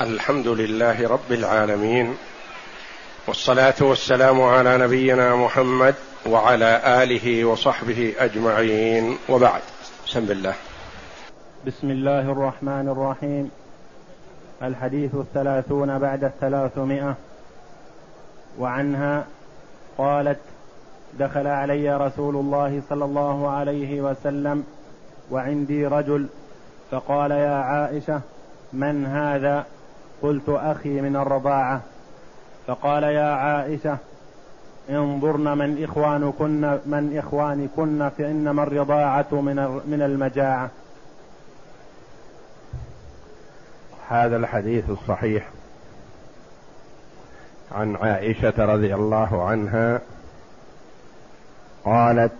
الحمد لله رب العالمين والصلاة والسلام على نبينا محمد وعلى آله وصحبه أجمعين. وبعد بسم الله. بسم الله الرحمن الرحيم. الحديث الثلاثون بعد الثلاثمائة. وعنها قالت دخل علي رسول الله صلى الله عليه وسلم وعندي رجل فقال يا عائشة من هذا؟ قلت أخي من الرضاعة. فقال يا عائشة انظرن من إخوانكن من إخوانكن فإنما الرضاعة من من المجاعة. هذا الحديث الصحيح عن عائشة رضي الله عنها قالت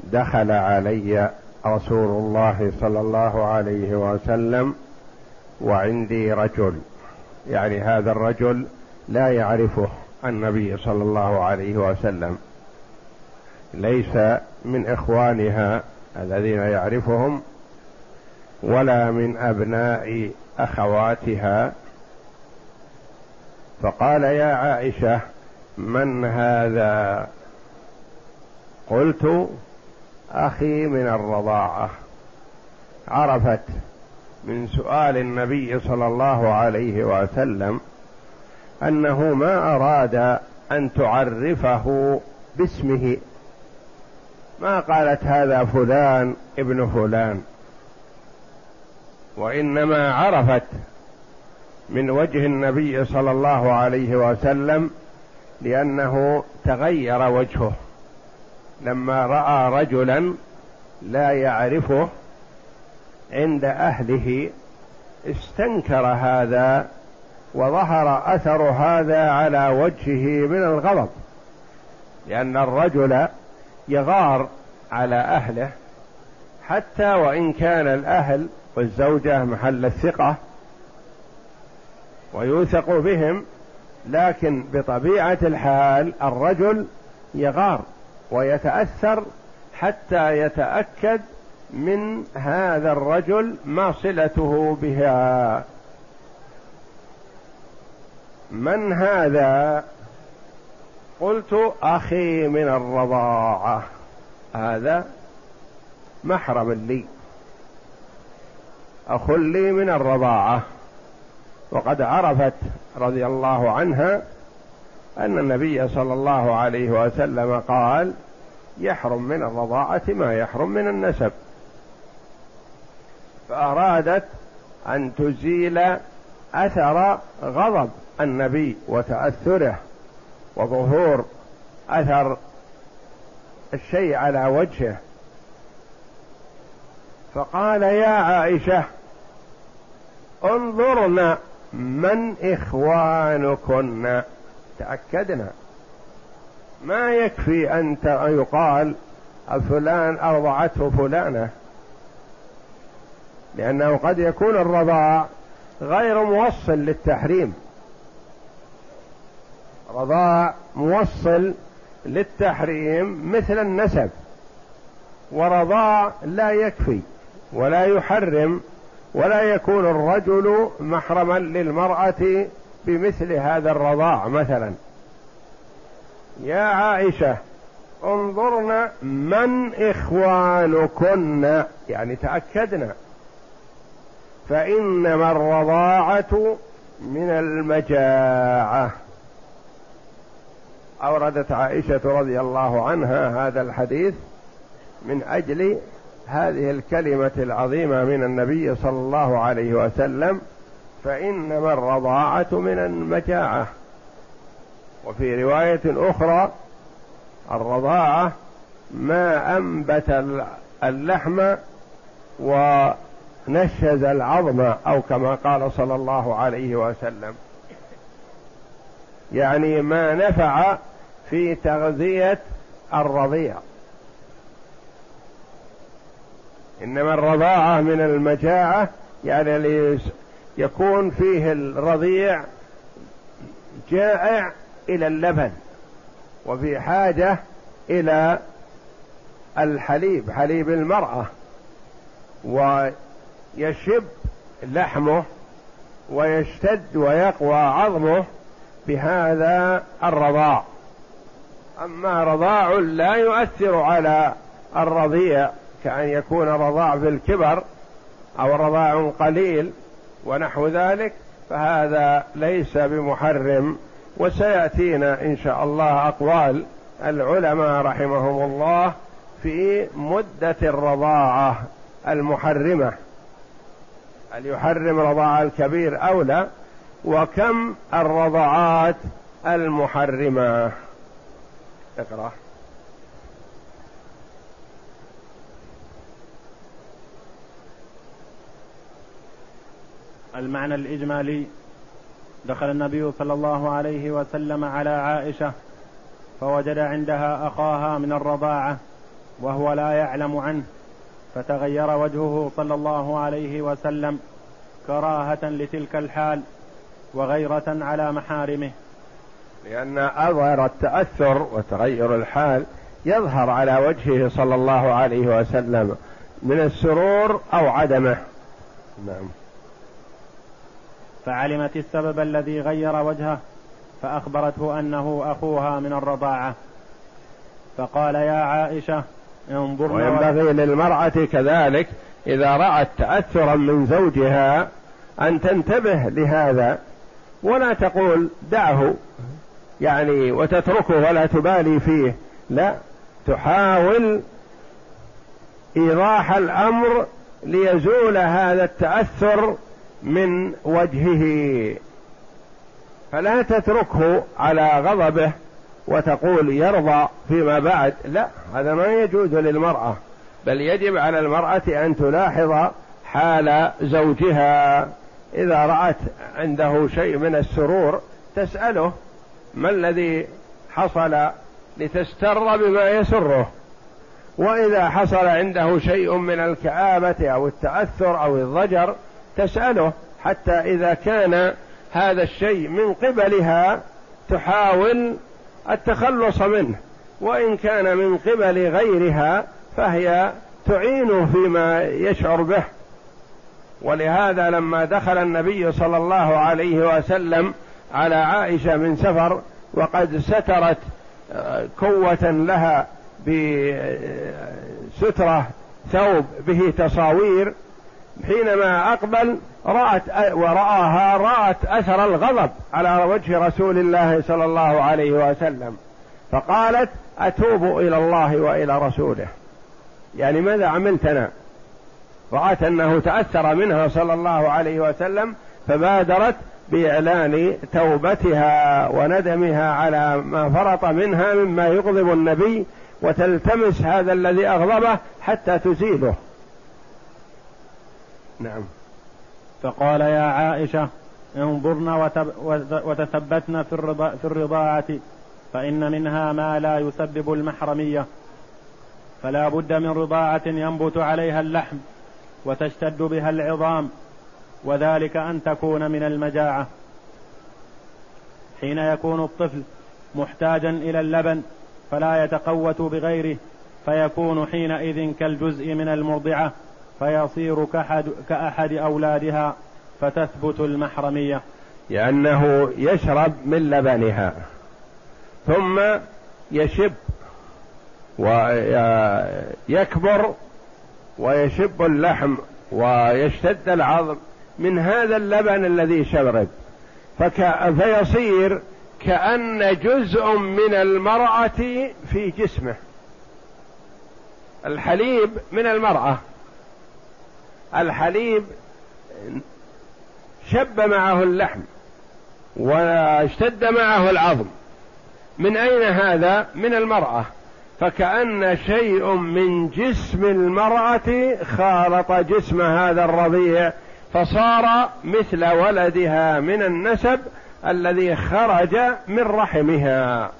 دخل علي رسول الله صلى الله عليه وسلم وعندي رجل يعني هذا الرجل لا يعرفه النبي صلى الله عليه وسلم. ليس من إخوانها الذين يعرفهم ولا من أبناء أخواتها. فقال يا عائشة من هذا؟ قلت أخي من الرضاعة. عرفت. من سؤال النبي صلى الله عليه وسلم أنه ما أراد أن تعرفه باسمه. ما قالت هذا فلان ابن فلان؟ وإنما عرفت من وجه النبي صلى الله عليه وسلم لأنه تغير وجهه. لما رأى رجلا لا يعرفه عند أهله استنكر هذا وظهر أثر هذا على وجهه من الغضب لأن الرجل يغار على أهله حتى وإن كان الأهل والزوجة محل الثقة ويوثق بهم لكن بطبيعة الحال الرجل يغار ويتأثر حتى يتأكد من هذا الرجل ما صلته بها. من هذا؟ قلت أخي من الرضاعة. هذا محرم لي. أخ لي من الرضاعة. وقد عرفت رضي الله عنها أن النبي صلى الله عليه وسلم قال يحرم من الرضاعة ما يحرم من النسب. فأرادت أن تزيل أثر غضب النبي وتأثره وظهور أثر الشيء على وجهه. فقال يا عائشة انظرن من إخوانكن. تأكدنا. ما يكفي أن يقال فلان أرضعته فلانة. لأنه قد يكون الرضاع غير موصل للتحريم. رضاع موصل للتحريم مثل النسب. ورضاع لا يكفي ولا يحرم ولا يكون الرجل محرما للمرأة بمثل هذا الرضاع مثلا. يا عائشة انظرن من إخوانكن يعني تأكدنا فانما الرضاعه من المجاعة. أوردت عائشة رضي الله عنها هذا الحديث من أجل هذه الكلمة العظيمة من النبي صلى الله عليه وسلم فانما الرضاعه من المجاعة. وفي رواية أخرى الرضاعة ما أنبت اللحم و نشز العظم أو كما قال صلى الله عليه وسلم. يعني ما نفع في تغذية الرضيع. إنما الرضاعة من المجاعة يعني يكون فيه الرضيع جائع إلى اللبن وفي حاجة إلى الحليب حليب المرأة يشب لحمه ويشتد ويقوى عظمه بهذا الرضاع. أما رضاع لا يؤثر على الرضيع كأن يكون رضاع في الكبر أو رضاع قليل ونحو ذلك فهذا ليس بمحرم. وسيأتينا إن شاء الله أقوال العلماء رحمهم الله في مدة الرضاعة المحرمة. هل يحرم رضاع الكبير أو لا؟ وكم الرضعات المحرمة؟ اقرأ. المعنى الإجمالي دخل النبي صلى الله عليه وسلم على عائشة فوجد عندها أخاها من الرضاعة وهو لا يعلم عنه. فتغير وجهه صلى الله عليه وسلم كراهة لتلك الحال وغيرة على محارمه. لأن أظهر التأثر وتغير الحال يظهر على وجهه صلى الله عليه وسلم من السرور أو عدمه. نعم. فعلمت السبب الذي غير وجهه فأخبرته أنه أخوها من الرضاعة. فقال يا عائشة انظرنا وينبغي للمرأة كذلك إذا رأت تأثرا من زوجها أن تنتبه لهذا. ولا تقول دعه يعني وتتركه ولا تبالي فيه. لا تحاول إيضاح الأمر ليزول هذا التأثر من وجهه. فلا تتركه على غضبه. وتقول يرضى فيما بعد. لا هذا ما يجوز للمرأة بل يجب على المرأة أن تلاحظ حال زوجها. إذا رأت عنده شيء من السرور تسأله ما الذي حصل لتستر بما يسره؟ وإذا حصل عنده شيء من الكآبة أو التأثر أو الضجر تسأله. حتى إذا كان هذا الشيء من قبلها تحاول التخلص منه وإن كان من قبل غيرها فهي تعينه فيما يشعر به. ولهذا لما دخل النبي صلى الله عليه وسلم على عائشة من سفر وقد سترت آه، كوه لها بسترة ثوب به تصاوير حينما أقبل رأت ورآها رأت أثر الغضب على وجه رسول الله صلى الله عليه وسلم. فقالت أتوب إلى الله وإلى رسوله. يعني ماذا عملت أنا؟ رأت أنه تأثر منها صلى الله عليه وسلم فبادرت بإعلان توبتها وندمها على ما فرط منها مما يغضب النبي وتلتمس هذا الذي أغضبه حتى تزيله. نعم. فقال يا عائشة انظرن وتثبتن في, الرضا في الرضاعة فإن منها ما لا يسبب المحرمية. فلا بد من رضاعة ينبت عليها اللحم وتشتد بها العظام وذلك أن تكون من المجاعة. حين يكون الطفل محتاجا إلى اللبن فلا يتقوت بغيره فيكون حينئذ كالجزء من المرضعة. فيصير كأحد, كأحد أولادها فتثبت المحرمية. لأنه يشرب من لبنها ثم يشب ويكبر ويشب اللحم ويشتد العظم من هذا اللبن الذي شرب. فك... فيصير كأن جزء من المرأة في جسمه. الحليب من المرأة. الحليب شب معه اللحم واشتد معه العظم. من أين هذا؟ من المرأة. فكأن شيء من جسم المرأة خالط جسم هذا الرضيع فصار مثل ولدها من النسب الذي خرج من رحمها.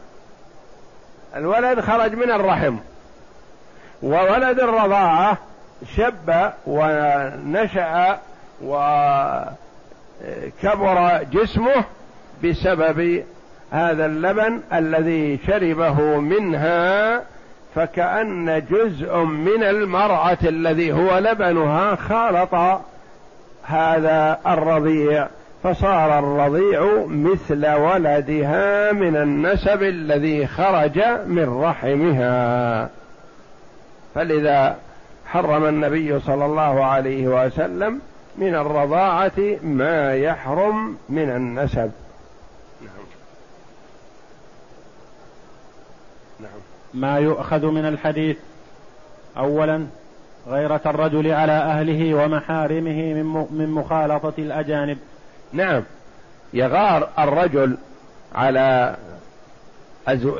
الولد خرج من الرحم وولد الرضاعة شب ونشأ وكبر جسمه بسبب هذا اللبن الذي شربه منها فكأن جزء من المرأة الذي هو لبنها خالط هذا الرضيع فصار الرضيع مثل ولدها من النسب الذي خرج من رحمها. فلذا حرم النبي صلى الله عليه وسلم من الرضاعة ما يحرم من النسب. نعم. نعم. ما يؤخذ من الحديث أولا غيرة الرجل على أهله ومحارمه من مخالطة الأجانب. نعم. يغار الرجل على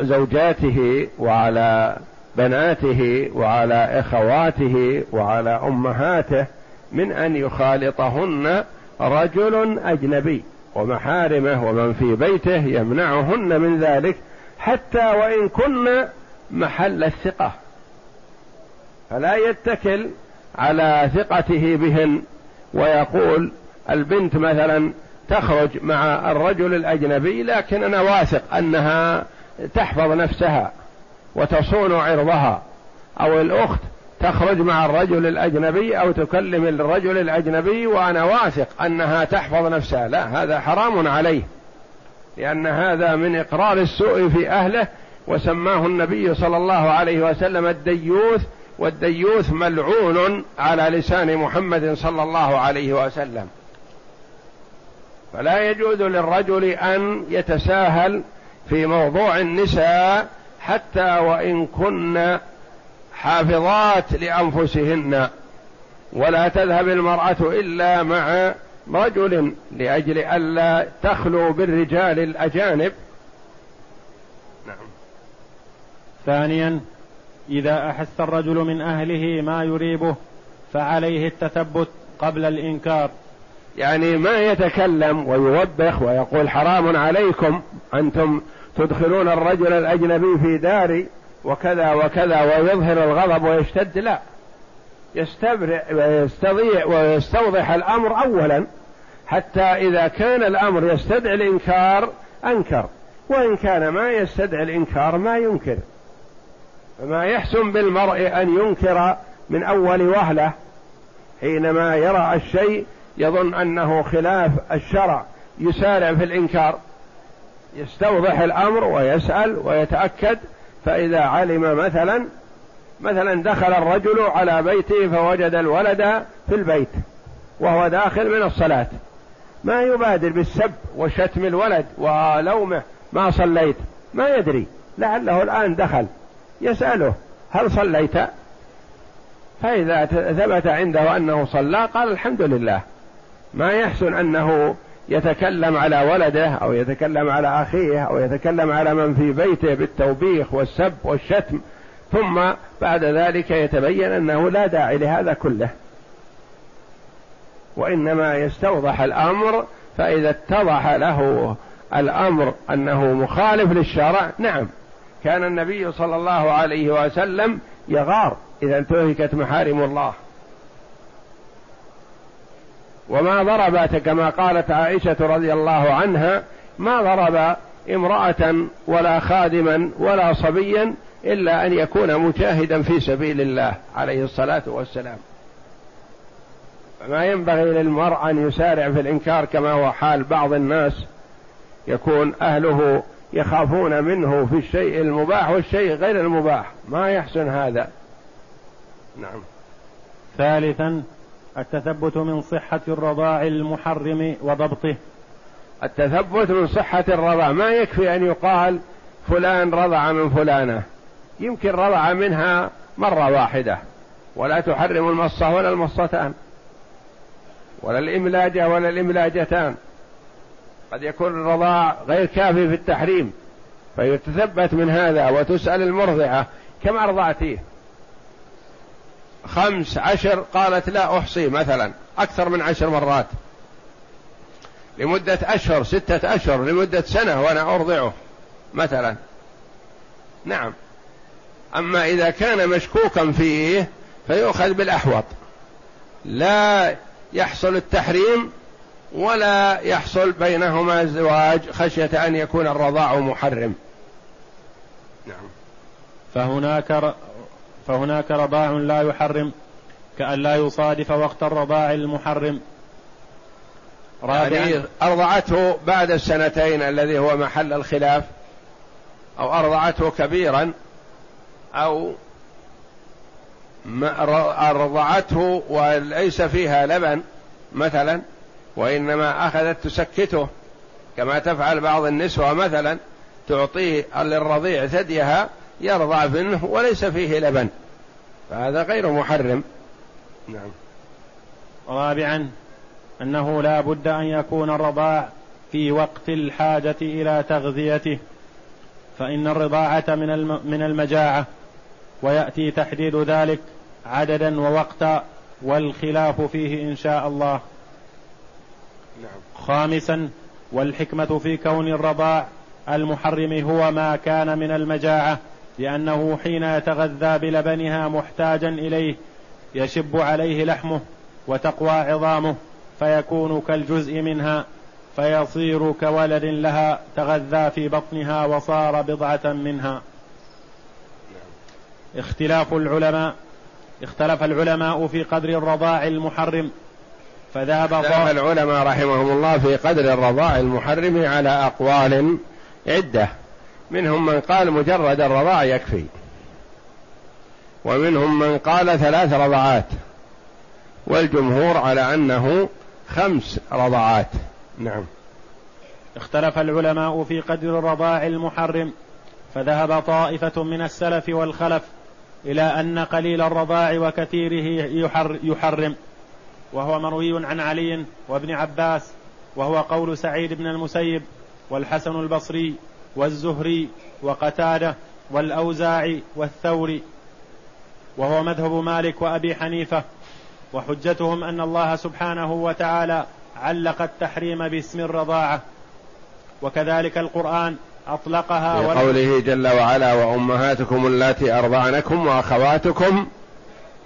زوجاته وعلى بناته وعلى إخواته وعلى أمهاته من أن يخالطهن رجل أجنبي ومحارمه ومن في بيته يمنعهن من ذلك حتى وإن كن محل الثقة. فلا يتكل على ثقته بهن ويقول البنت مثلا تخرج مع الرجل الأجنبي لكن أنا واثق أنها تحفظ نفسها. وتصون عرضها. أو الأخت تخرج مع الرجل الأجنبي أو تكلم الرجل الأجنبي وأنا واثق أنها تحفظ نفسها. لا هذا حرام عليه لأن هذا من إقرار السوء في أهله وسماه النبي صلى الله عليه وسلم الديوث والديوث ملعون على لسان محمد صلى الله عليه وسلم. فلا يجوز للرجل أن يتساهل في موضوع النساء حتى وإن كن حافظات لأنفسهن. ولا تذهب المرأة إلا مع رجل لأجل ألا تخلو بالرجال الأجانب. نعم. ثانيا إذا أحس الرجل من أهله ما يريبه فعليه التثبت قبل الإنكار. يعني ما يتكلم ويوبخ ويقول حرام عليكم أنتم تدخلون الرجل الأجنبي في داري وكذا وكذا ويظهر الغضب ويشتد؟ لا. يستبرئ ويستضيع ويستوضح الأمر اولا حتى إذا كان الأمر يستدعي الإنكار أنكر وإن كان ما يستدعي الإنكار ما ينكر. فما يحسن بالمرء أن ينكر من أول وهلة حينما يرى الشيء يظن أنه خلاف الشرع يسارع في الإنكار. يستوضح الأمر ويسأل ويتأكد فإذا علم مثلا مثلا دخل الرجل على بيته فوجد الولد في البيت وهو داخل من الصلاة. ما يبادر بالسب وشتم الولد ولومه ما صليت ما يدري. لعله الآن دخل. يسأله هل صليت؟ فإذا ثبت عنده أنه صلى قال الحمد لله. ما يحسن أنه يتكلم على ولده أو يتكلم على أخيه أو يتكلم على من في بيته بالتوبيخ والسب والشتم ثم بعد ذلك يتبين أنه لا داعي لهذا كله. وإنما يستوضح الأمر فإذا اتضح له الأمر أنه مخالف للشرع نعم كان النبي صلى الله عليه وسلم يغار إذا انتهكت محارم الله. وما ضرب كما قالت عائشة رضي الله عنها ما ضرب امرأة ولا خادما ولا صبيا إلا أن يكون مجاهدا في سبيل الله عليه الصلاة والسلام. فما ينبغي للمرء أن يسارع في الإنكار كما هو حال بعض الناس يكون أهله يخافون منه في الشيء المباح والشيء غير المباح. ما يحسن هذا. نعم. ثالثا التثبت من صحة الرضاع المحرم وضبطه. التثبت من صحة الرضاع. ما يكفي أن يقال فلان رضع من فلانة. يمكن رضع منها مرة واحدة. ولا تحرم المصة ولا المصتان. ولا الإملاجة ولا الإملاجتان. قد يكون الرضاع غير كافي في التحريم. فيتثبت من هذا وتسأل المرضعة كم أرضعتيه. خمس عشر قالت لا أحصي مثلا أكثر من عشر مرات. لمدة أشهر ستة أشهر لمدة سنة وأنا أرضعه مثلا. نعم. أما إذا كان مشكوكا فيه فيؤخذ بالأحوط. لا يحصل التحريم ولا يحصل بينهما الزواج خشية أن يكون الرضاع محرم. نعم. فهناك فهناك رضاع لا يحرم كأن لا يصادف وقت الرضاع المحرم. يعني أرضعته بعد السنتين الذي هو محل الخلاف أو أرضعته كبيرا أو أرضعته وليس فيها لبن مثلا وإنما أخذت تسكته. كما تفعل بعض النسوة مثلا تعطيه للرضيع ثديها يرضع منه وليس فيه لبن فهذا غير محرم. نعم. رابعا أنه لا بد أن يكون الرضاع في وقت الحاجة إلى تغذيته فإن الرضاعة من من المجاعة ويأتي تحديد ذلك عددا ووقتا والخلاف فيه إن شاء الله. نعم. خامسا والحكمة في كون الرضاع المحرم هو ما كان من المجاعة لأنه حين يتغذى بلبنها محتاجا إليه يشب عليه لحمه وتقوى عظامه فيكون كالجزء منها فيصير كولد لها تغذى في بطنها وصار بضعة منها. اختلاف العلماء اختلف العلماء في قدر الرضاع المحرم فذهب اختلف العلماء رحمهم الله في قدر الرضاع المحرم على أقوال عدة. منهم من قال مجرد الرضاع يكفي. ومنهم من قال ثلاث رضعات والجمهور على أنه خمس رضعات نعم. اختلف العلماء في قدر الرضاع المحرم فذهب طائفة من السلف والخلف إلى أن قليل الرضاع وكثيره يحر يحرم. وهو مروي عن علي وابن عباس وهو قول سعيد بن المسيب والحسن البصري والزهري وقتادة والأوزاعي والثوري وهو مذهب مالك وأبي حنيفة وحجتهم أن الله سبحانه وتعالى علق التحريم باسم الرضاعة وكذلك القرآن أطلقها قوله جل وعلا وأمهاتكم اللاتي أرضعنكم وأخواتكم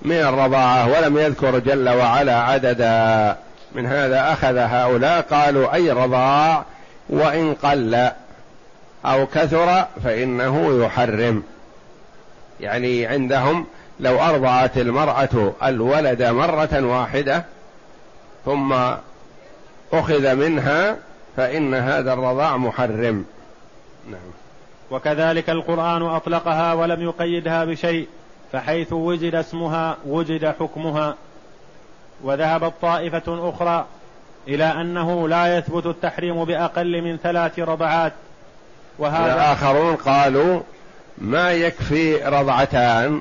من الرضاعة ولم يذكر جل وعلا عددا. من هذا أخذ هؤلاء قالوا أي رضاع؟ وإن قل أو كثر فإنه يحرم. يعني عندهم لو أرضعت المرأة الولد مرة واحدة ثم أخذ منها فإن هذا الرضاع محرم. نعم. وكذلك القرآن أطلقها ولم يقيدها بشيء فحيث وجد اسمها وجد حكمها. وذهبت طائفة أخرى إلى أنه لا يثبت التحريم بأقل من ثلاث رضعات وهذا آخرون قالوا ما يكفي رضعتان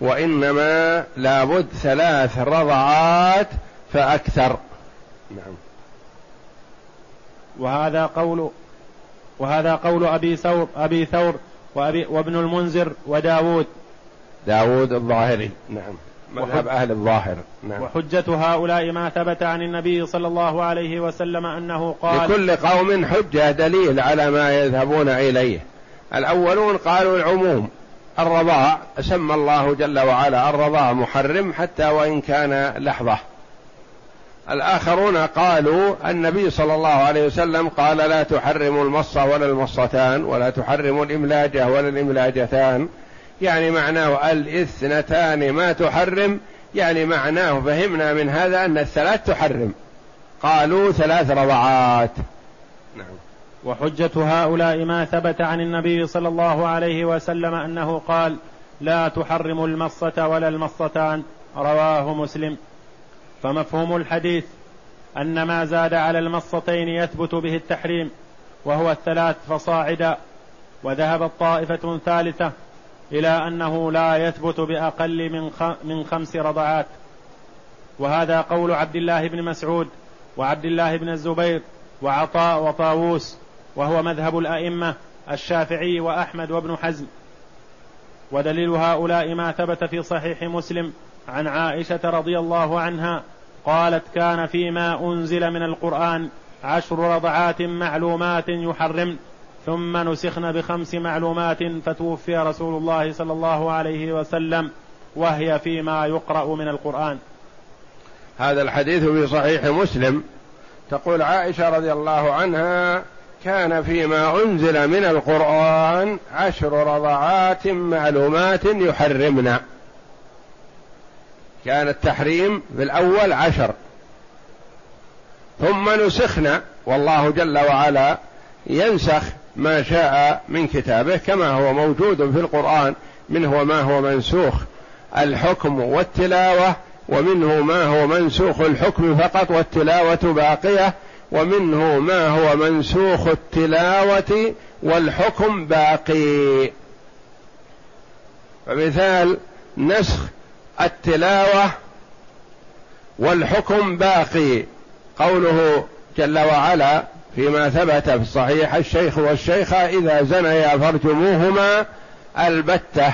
وإنما لابد ثلاث رضعات فأكثر. نعم. وهذا قول وهذا قول أبي ثور أبي ثور وأبي وابن المنذر وداود. داود الظاهري. نعم. مذهب أهل الظاهر. نعم. وحجة هؤلاء ما ثبت عن النبي صلى الله عليه وسلم أنه قال لكل قوم حجة دليل على ما يذهبون إليه. الأولون قالوا العموم. الرضاع سمى الله جل وعلا. الرضاع محرم حتى وإن كان لحظة. الآخرون قالوا النبي صلى الله عليه وسلم قال لا تحرم المصة ولا المصتان ولا تحرم الإملاجة ولا الإملاجتان. يعني معناه الاثنتان ما تحرم يعني معناه فهمنا من هذا أن الثلاث تحرم. قالوا ثلاث رضعات نعم. وحجة هؤلاء ما ثبت عن النبي صلى الله عليه وسلم أنه قال لا تحرم المصة ولا المصتان. رواه مسلم. فمفهوم الحديث أن ما زاد على المصتين يثبت به التحريم وهو الثلاث فصاعدا. وذهبت طائفة ثالثة إلى أنه لا يثبت بأقل من من خمس رضعات. وهذا قول عبد الله بن مسعود وعبد الله بن الزبير وعطاء وطاووس وهو مذهب الأئمة الشافعي وأحمد وابن حزم. ودليل هؤلاء ما ثبت في صحيح مسلم عن عائشة رضي الله عنها قالت كان فيما أنزل من القرآن عشر رضعات معلومات يحرمن. ثم نسخن بخمس معلومات فتوفي رسول الله صلى الله عليه وسلم وهي فيما يقرأ من القرآن. هذا الحديث في صحيح مسلم. تقول عائشة رضي الله عنها كان فيما أنزل من القرآن عشر رضعات معلومات يحرمنا. كان التحريم في الأول عشر. ثم نسخنا والله جل وعلا ينسخ ما شاء من كتابه كما هو موجود في القرآن منه ما هو منسوخ الحكم والتلاوة ومنه ما هو منسوخ الحكم فقط والتلاوة باقية ومنه ما هو منسوخ التلاوة والحكم باقي. فمثال نسخ التلاوة والحكم باقي قوله جل وعلا فيما ثبت في الصحيح الشيخ والشيخة إذا زنيا فارجموهما البتة.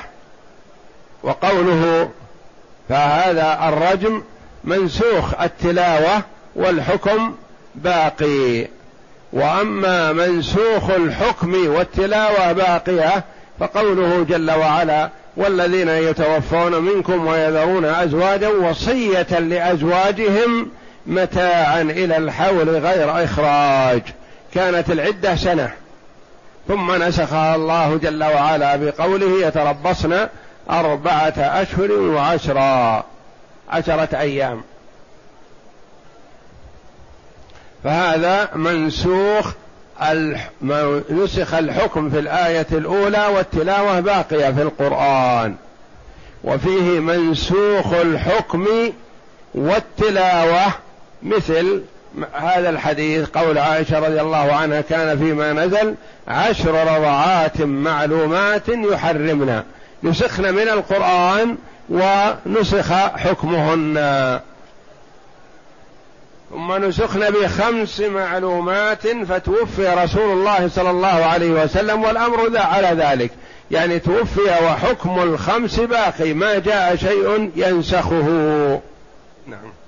وقوله فهذا الرجم منسوخ التلاوة والحكم باقي. وأما منسوخ الحكم والتلاوة باقية فقوله جل وعلا والذين يتوفون منكم ويذرون أزواجا وصية لأزواجهم متاعا إلى الحول غير إخراج. كانت العدة سنة. ثم نسخها الله جل وعلا بقوله يتربصن أربعة أشهر وعشرا. عشرة أيام. فهذا منسوخ نسخ الحكم في الآية الأولى والتلاوة باقية في القرآن. وفيه منسوخ الحكم والتلاوة مثل هذا الحديث قول عائشة رضي الله عنها كان فيما نزل عشر رضعات معلومات يحرمنا. نسخن من القرآن ونسخ حكمهن. ثم نسخن بخمس معلومات فتوفي رسول الله صلى الله عليه وسلم والأمر ذا على ذلك. يعني توفي وحكم الخمس باقي ما جاء شيء ينسخه. نعم.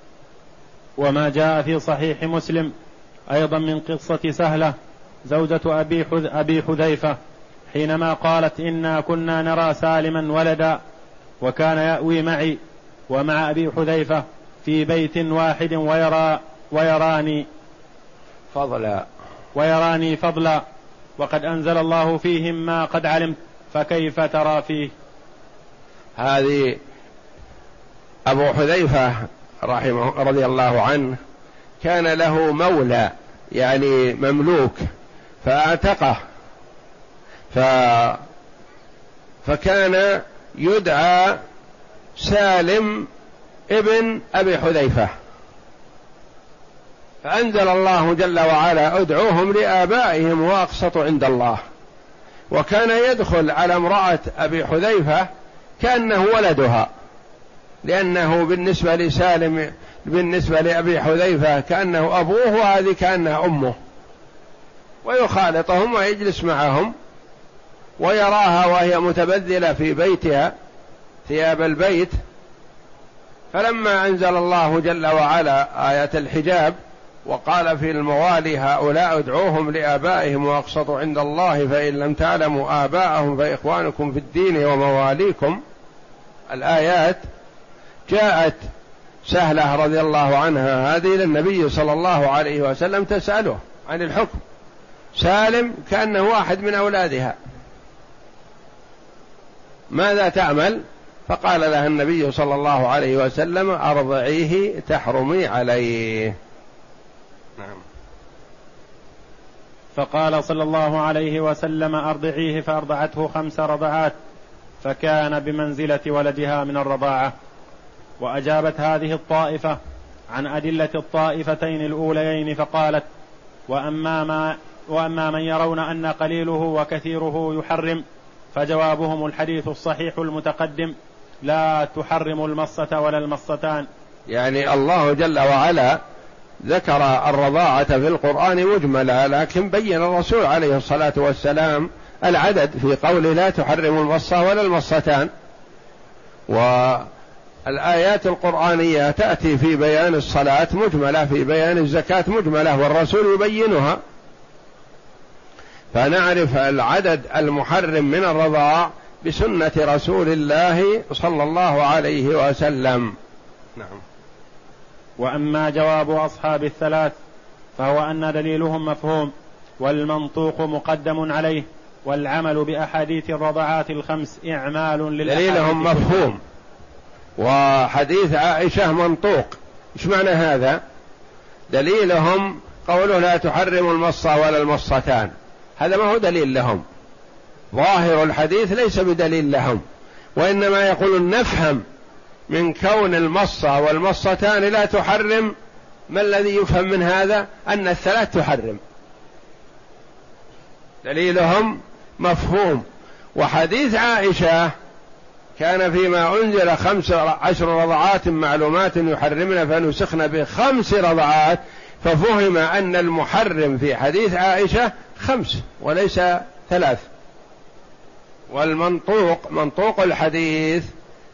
وما جاء في صحيح مسلم أيضا من قصة سهلة زوجة أبي, حذ أبي حذيفة حينما قالت إنا كنا نرى سالما ولدا وكان يأوي معي ومع أبي حذيفة في بيت واحد ويرى ويراني. فضلا. ويراني فضلا. وقد أنزل الله فيهم ما قد علمت فكيف ترى فيه؟ هذه أبو حذيفة رحمه رضي الله عنه كان له مولى يعني مملوك فاعتقه. ف فكان يدعى سالم ابن أبي حذيفة. فأنزل الله جل وعلا ادعوهم لآبائهم وأقسطوا عند الله. وكان يدخل على امرأة أبي حذيفة كأنه ولدها. لأنه بالنسبة لسالم بالنسبة لأبي حذيفة كأنه أبوه وهذه كأنها أمه. ويخالطهم ويجلس معهم ويراها وهي متبذلة في بيتها ثياب البيت. فلما أنزل الله جل وعلا آية الحجاب وقال في الموالي هؤلاء ادعوهم لآبائهم وأقسطوا عند الله فإن لم تعلموا آباءهم فإخوانكم في الدين ومواليكم. الآيات جاءت سهلة رضي الله عنها هذه للنبي صلى الله عليه وسلم تسأله عن الحكم. سالم كأنه واحد من أولادها. ماذا تعمل؟ فقال لها النبي صلى الله عليه وسلم أرضعيه تحرمي عليه. نعم. فقال صلى الله عليه وسلم أرضعيه فأرضعته خمس رضعات فكان بمنزلة ولدها من الرضاعة. وأجابت هذه الطائفة عن أدلة الطائفتين الأوليين فقالت وأما ما وأما من يرون أن قليله وكثيره يحرم فجوابهم الحديث الصحيح المتقدم لا تحرم المصة ولا المصتان. يعني الله جل وعلا ذكر الرضاعة في القرآن مجملة لكن بين الرسول عليه الصلاة والسلام العدد في قوله لا تحرم المصة ولا المصتان. والآيات القرآنية تأتي في بيان الصلاة مجملة في بيان الزكاة مجملة والرسول يبينها. فنعرف العدد المحرم من الرضاع بسنة رسول الله صلى الله عليه وسلم. نعم. وأما جواب أصحاب الثلاث فهو أن دليلهم مفهوم والمنطوق مقدم عليه والعمل بأحاديث الرضعات الخمس إعمال للأحاديث. دليلهم مفهوم. وحديث عائشة منطوق. إيش معنى هذا؟ دليلهم قوله لا تحرم المصة ولا المصتان. هذا ما هو دليل لهم. ظاهر الحديث ليس بدليل لهم. وإنما يقولون نفهم من كون المصة والمصتان لا تحرم. ما الذي يفهم من هذا؟ أن الثلاث تحرم. دليلهم مفهوم. وحديث عائشة كان فيما أنزل خمس عشر رضعات معلومات يحرمن فنسخن بخمس رضعات ففهم أن المحرم في حديث عائشة خمس وليس ثلاث. والمنطوق منطوق الحديث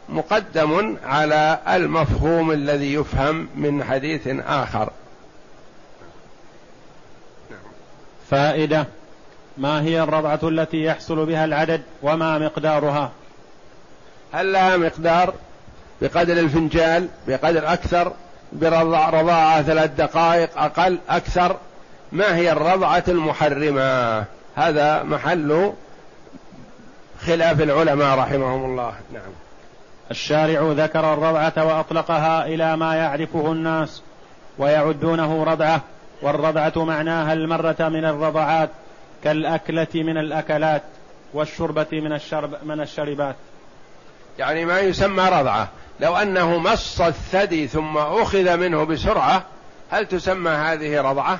مقدم على المفهوم الذي يفهم من حديث آخر. فائدة ما هي الرضعة التي يحصل بها العدد وما مقدارها؟ هل لها مقدار؟ بقدر الفنجال بقدر أكثر برضاعة ثلاث دقائق أقل أكثر. ما هي الرضعة المحرمة؟ هذا محل خلاف العلماء رحمهم الله. نعم. الشارع ذكر الرضعة وأطلقها إلى ما يعرفه الناس ويعدونه رضعة والرضعة معناها المرة من الرضعات كالأكلة من الأكلات والشربة من الشرب من الشربات. يعني ما يسمى رضعة. لو أنه مص الثدي ثم أخذ منه بسرعة هل تسمى هذه رضعة؟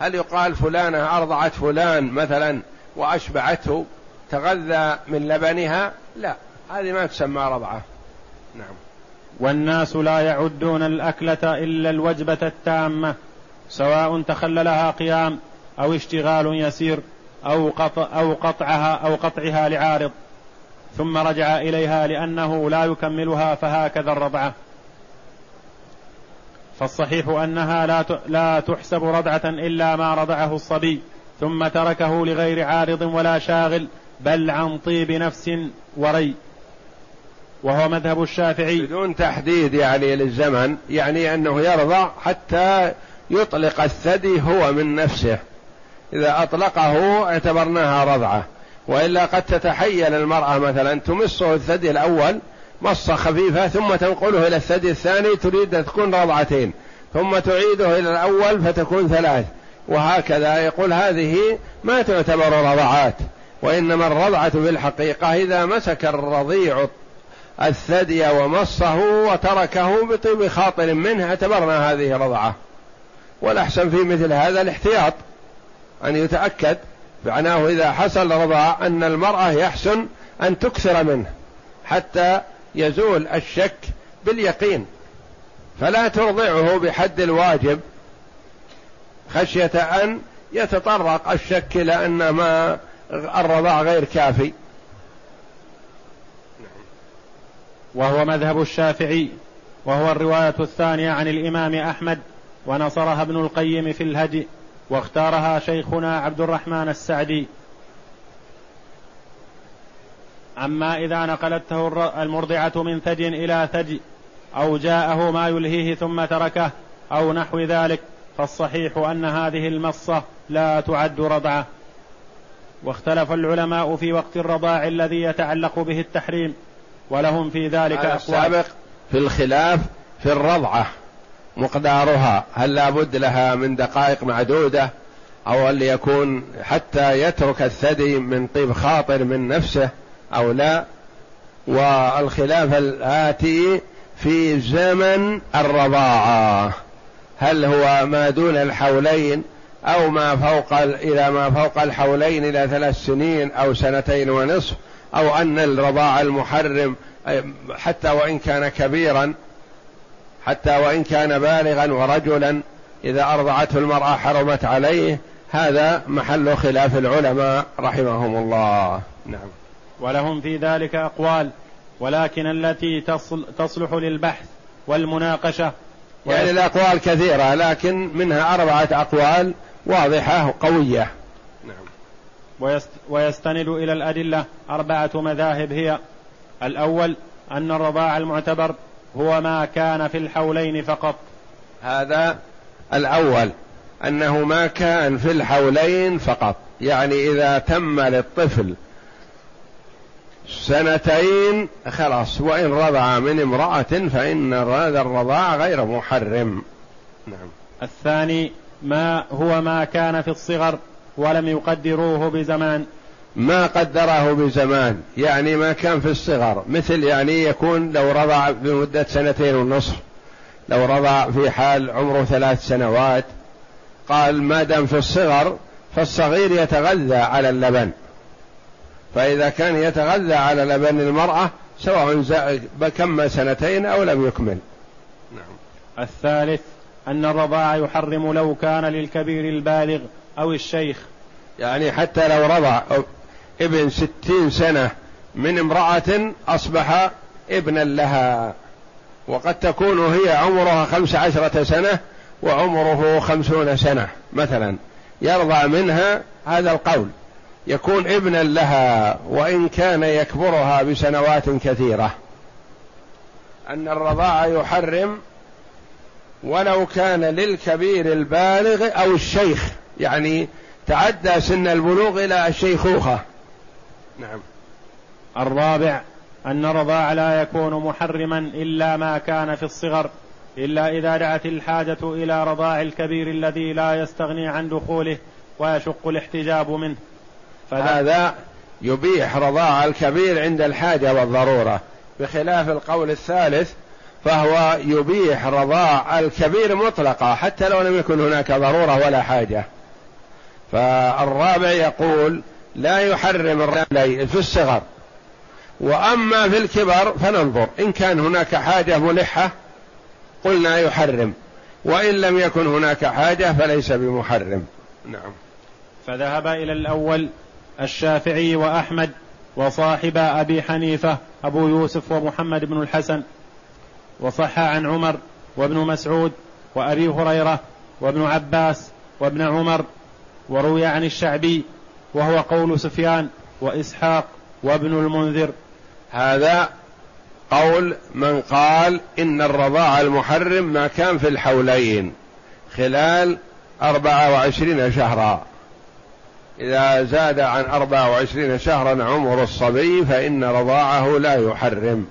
هل يقال فلانة أرضعت فلان مثلا وأشبعته تغذى من لبنها؟ لا هذه ما تسمى رضعة. نعم. والناس لا يعدون الأكلة إلا الوجبة التامة سواء تخللها قيام أو اشتغال يسير أو قطع أو قطعها أو قطعها لعارض. ثم رجع إليها لأنه لا يكملها فهكذا الرضعة. فالصحيح أنها لا لا تحسب رضعة إلا ما رضعه الصبي ثم تركه لغير عارض ولا شاغل بل عن طيب نفس وري. وهو مذهب الشافعي. بدون تحديد يعني للزمن يعني أنه يرضع حتى يطلق الثدي هو من نفسه. إذا أطلقه اعتبرناها رضعة. وإلا قد تتحيل المرأة مثلا تمصه الثدي الأول مصة خفيفة ثم تنقله إلى الثدي الثاني تريد أن تكون رضعتين ثم تعيده إلى الأول فتكون ثلاث وهكذا يقول هذه ما تعتبر رضعات وإنما الرضعة في الحقيقة إذا مسك الرضيع الثدي ومصه وتركه بطيب خاطر منه اعتبرنا هذه رضعة. والأحسن في مثل هذا الاحتياط أن يتأكد معناه إذا حصل رضاع أن المرأة يحسن أن تكثر منه حتى يزول الشك باليقين. فلا ترضعه بحد الواجب خشية أن يتطرق الشك إلى أن ما الرضاع غير كافي. وهو مذهب الشافعي وهو الرواية الثانية عن الإمام أحمد ونصرها ابن القيم في الهدي. واختارها شيخنا عبد الرحمن السعدي. أما إذا نقلته المرضعة من ثج إلى ثج أو جاءه ما يلهيه ثم تركه أو نحو ذلك فالصحيح أن هذه المصة لا تعد رضعة. واختلف العلماء في وقت الرضاع الذي يتعلق به التحريم ولهم في ذلك أقوال. السابق في الخلاف في الرضعة. مقدارها هل لا بد لها من دقائق معدودة أو أن يكون حتى يترك الثدي من طيب خاطر من نفسه أو لا. والخلاف الآتي في زمن الرضاعة هل هو ما دون الحولين أو ما فوق إلى ما فوق الحولين إلى ثلاث سنين أو سنتين ونصف أو أن الرضاع المحرم حتى وإن كان كبيرا حتى وإن كان بالغا ورجلا إذا أرضعته المرأة حرمت عليه هذا محل خلاف العلماء رحمهم الله. نعم. ولهم في ذلك أقوال ولكن التي تصل تصلح للبحث والمناقشة. يعني الأقوال كثيرة لكن منها أربعة أقوال واضحة قوية نعم. ويستند إلى الأدلة أربعة مذاهب هي الأول أن الرضاع المعتبر هو ما كان في الحولين فقط. هذا الأول أنه ما كان في الحولين فقط. يعني إذا تم للطفل سنتين خلاص وإن رضع من امرأة فإن هذا الرضاع غير محرم. نعم. الثاني ما هو ما كان في الصغر ولم يقدروه بزمان. ما قدره بزمان يعني ما كان في الصغر مثل يعني يكون لو رضع بمدة سنتين ونصف لو رضع في حال عمره ثلاث سنوات قال ما دام في الصغر فالصغير يتغذى على اللبن. فإذا كان يتغذى على لبن المرأة سواء كم سنتين أو لم يكمل. نعم. الثالث أن الرضاع يحرم لو كان للكبير البالغ أو الشيخ. يعني حتى لو رضع ابن ستين سنة من امرأة أصبح ابنا لها. وقد تكون هي عمرها خمس عشرة سنة وعمره خمسون سنة مثلا. يرضع منها هذا القول. يكون ابنا لها وإن كان يكبرها بسنوات كثيرة. أن الرضاع يحرم ولو كان للكبير البالغ أو الشيخ. يعني تعدى سن البلوغ إلى الشيخوخة. نعم. الرابع أن الرضاع لا يكون محرما إلا ما كان في الصغر إلا إذا دعت الحاجة إلى رضاع الكبير الذي لا يستغني عن دخوله ويشق الاحتجاب منه. فهذا يبيح رضاع الكبير عند الحاجة والضرورة. بخلاف القول الثالث فهو يبيح رضاع الكبير مطلقة حتى لو لم يكن هناك ضرورة ولا حاجة. فالرابع يقول لا يحرم الرجل في الصغر. وأما في الكبر فننظر. إن كان هناك حاجة ملحة قلنا يحرم. وإن لم يكن هناك حاجة فليس بمحرم. نعم. فذهب إلى الأول الشافعي وأحمد وصاحب أبي حنيفة أبو يوسف ومحمد بن الحسن. وصح عن عمر وابن مسعود وأبي هريرة وابن عباس وابن عمر وروي عن الشعبي وهو قول سفيان وإسحاق وابن المنذر. هذا قول من قال إن الرضاع المحرم ما كان في الحولين خلال أربعة وعشرين شهرا. إذا زاد عن أربعة وعشرين شهرا عمر الصبي فإن رضاعه لا يحرم.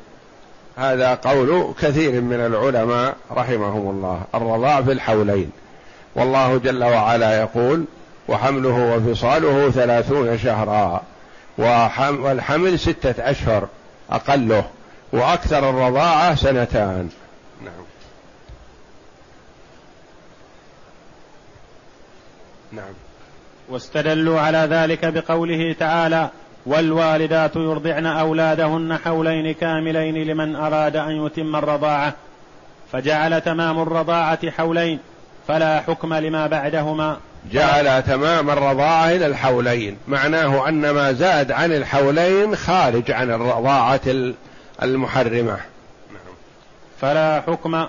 هذا قول كثير من العلماء رحمهم الله. الرضاع في الحولين. والله جل وعلا يقول وحمله وفصاله ثلاثون شهرا. والحمل ستة أشهر أقله وأكثر الرضاعة سنتان. نعم. نعم. واستدلوا على ذلك بقوله تعالى والوالدات يرضعن أولادهن حولين كاملين لمن أراد أن يتم الرضاعة فجعل تمام الرضاعة حولين فلا حكم لما بعدهما. جعل تمام الرضاعة إلى الحولين. معناه أن ما زاد عن الحولين خارج عن الرضاعة المحرمة. فلا حكم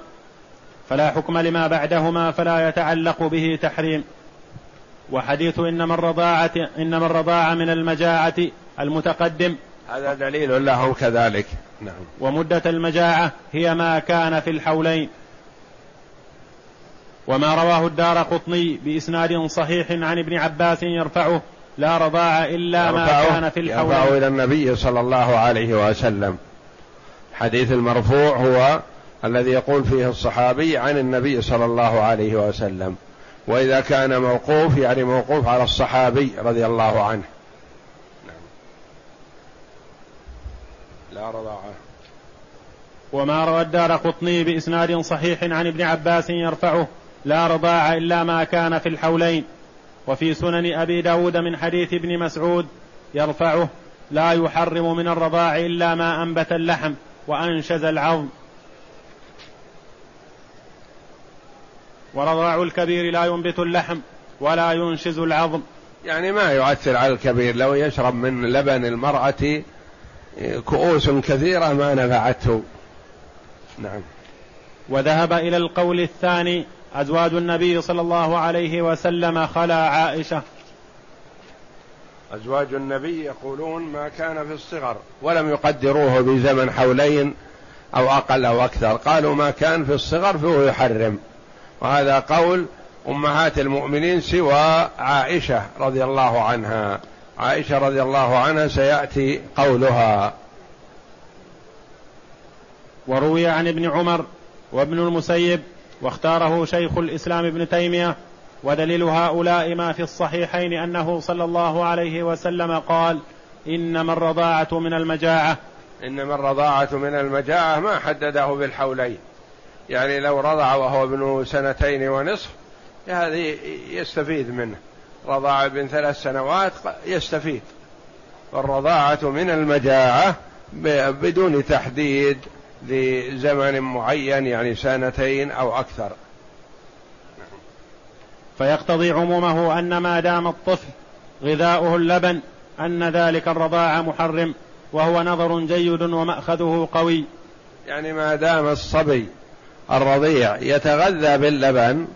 فلا حكم لما بعدهما فلا يتعلق به تحريم. وحديث إنما الرضاعة إنما الرضاعة من المجاعة المتقدم. هذا دليل لهم كذلك. نعم. ومدة المجاعة هي ما كان في الحولين. وما رواه الدار قطني بإسناد صحيح عن ابن عباس يرفعه لا رضاع إلا ما كان في الحول. يرفعه إلى النبي صلى الله عليه وسلم. حديث المرفوع هو الذي يقول فيه الصحابي عن النبي صلى الله عليه وسلم. وإذا كان موقوف يعني موقوف على الصحابي رضي الله عنه. نعم. لا رضاعة وما روى الدار قطني بإسناد صحيح عن ابن عباس يرفعه لا رضاع إلا ما كان في الحولين. وفي سنن أبي داود من حديث ابن مسعود يرفعه لا يحرم من الرضاع إلا ما أنبت اللحم وأنشز العظم. ورضاع الكبير لا ينبت اللحم ولا ينشز العظم. يعني ما يؤثر على الكبير لو يشرب من لبن المرأة كؤوس كثيرة ما نفعته. نعم. وذهب إلى القول الثاني أزواج النبي صلى الله عليه وسلم خلا عائشة. أزواج النبي يقولون ما كان في الصغر ولم يقدروه بزمن حولين أو أقل أو أكثر. قالوا ما كان في الصغر فهو يحرم. وهذا قول أمهات المؤمنين سوى عائشة رضي الله عنها. عائشة رضي الله عنها سيأتي قولها. وروي عن ابن عمر وابن المسيب واختاره شيخ الإسلام ابن تيمية ودليل هؤلاء ما في الصحيحين أنه صلى الله عليه وسلم قال إنما الرضاعة من المجاعة. إنما الرضاعة من المجاعة ما حدده بالحولين. يعني لو رضع وهو ابن سنتين ونصف هذه يستفيد منه. رضع ابن ثلاث سنوات يستفيد. والرضاعة من المجاعة بدون تحديد لزمن معين يعني سنتين أو أكثر. فيقتضي عمومه أن ما دام الطفل غذاؤه اللبن أن ذلك الرضاع محرم وهو نظر جيد ومأخذه قوي. يعني ما دام الصبي الرضيع يتغذى باللبن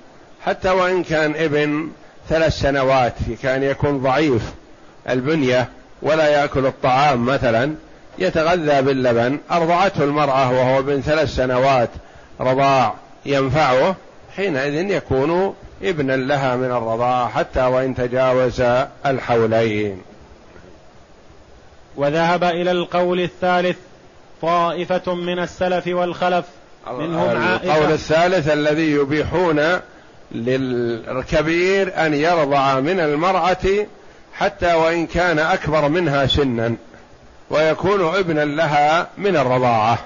حتى وإن كان ابن ثلاث سنوات كان يكون ضعيف البنية ولا يأكل الطعام مثلا يتغذى باللبن. أرضعته المرأة وهو ابن ثلاث سنوات رضاع ينفعه حينئذ يكون ابنا لها من الرضاعة حتى وإن تجاوز الحولين. وذهب إلى القول الثالث طائفة من السلف والخلف منهم عائشة. القول الثالث الذي يبيحون للكبير أن يرضع من المرأة حتى وإن كان أكبر منها سنا. ويكون ابنا لها من الرضاعة.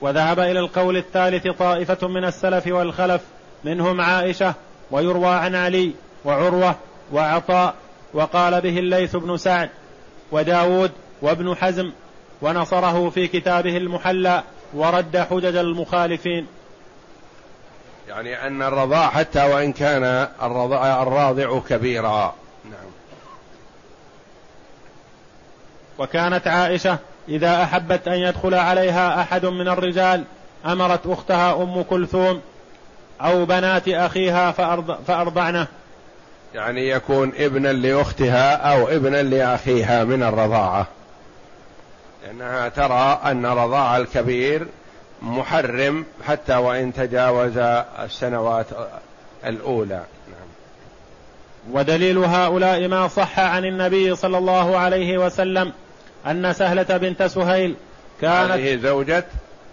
وذهب إلى القول الثالث طائفة من السلف والخلف منهم عائشة ويروى عن علي وعروة وعطاء وقال به الليث بن سعد وداود وابن حزم ونصره في كتابه المحلى ورد حجج المخالفين. يعني أن الرضاع حتى وإن كان الرضاع الراضع كبيرا نعم وكانت عائشة إذا أحبت أن يدخل عليها أحد من الرجال أمرت أختها أم كلثوم أو بنات أخيها فأرض فأرضعنه. يعني يكون ابنا لأختها أو ابنا لأخيها من الرضاعة. لأنها ترى أن رضاع الكبير محرم حتى وإن تجاوز السنوات الأولى. نعم. ودليل هؤلاء ما صح عن النبي صلى الله عليه وسلم أن سهلة بنت سهيل كانت هذه زوجة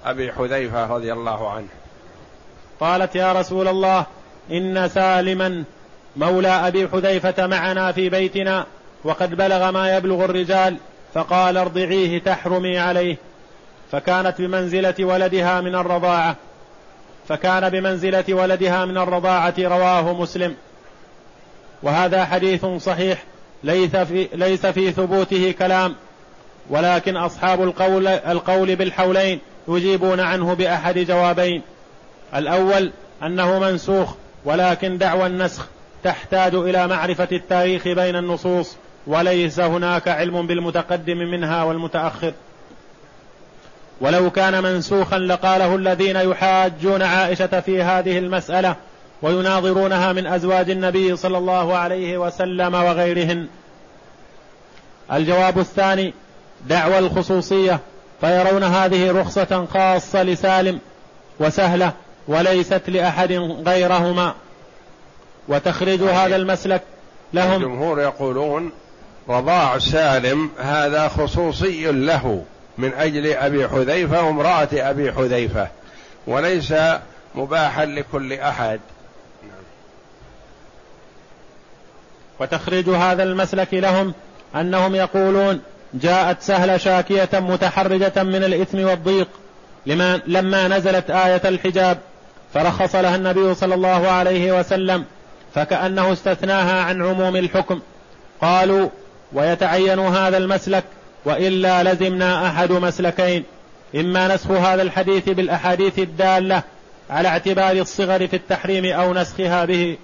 أبي حذيفة رضي الله عنه. قالت يا رسول الله إن سالما مولى أبي حذيفة معنا في بيتنا وقد بلغ ما يبلغ الرجال فقال ارضعيه تحرمي عليه. فكانت بمنزلة ولدها من الرضاعة. فكان بمنزلة ولدها من الرضاعة رواه مسلم. وهذا حديث صحيح ليس في, ليس في ثبوته كلام. ولكن أصحاب القول, القول بالحولين يجيبون عنه بأحد جوابين. الأول أنه منسوخ ولكن دعوى النسخ تحتاج إلى معرفة التاريخ بين النصوص وليس هناك علم بالمتقدم منها والمتأخر. ولو كان منسوخا لقاله الذين يحاجون عائشة في هذه المسألة ويناظرونها من أزواج النبي صلى الله عليه وسلم وغيرهن. الجواب الثاني دعوى الخصوصية فيرون هذه رخصة خاصة لسالم وسهلة وليست لأحد غيرهما. وتخريج يعني هذا المسلك لهم الجمهور يقولون رضاع سالم هذا خصوصي له من أجل أبي حذيفة وامرأة أبي حذيفة وليس مباحا لكل أحد. وتخريج هذا المسلك لهم أنهم يقولون جاءت سهلة شاكية متحرجة من الإثم والضيق لما لما نزلت آية الحجاب فرخص لها النبي صلى الله عليه وسلم فكأنه استثناها عن عموم الحكم. قالوا ويتعين هذا المسلك وإلا لزمنا أحد مسلكين. إما نسخ هذا الحديث بالأحاديث الدالة على اعتبار الصغر في التحريم أو نسخها به.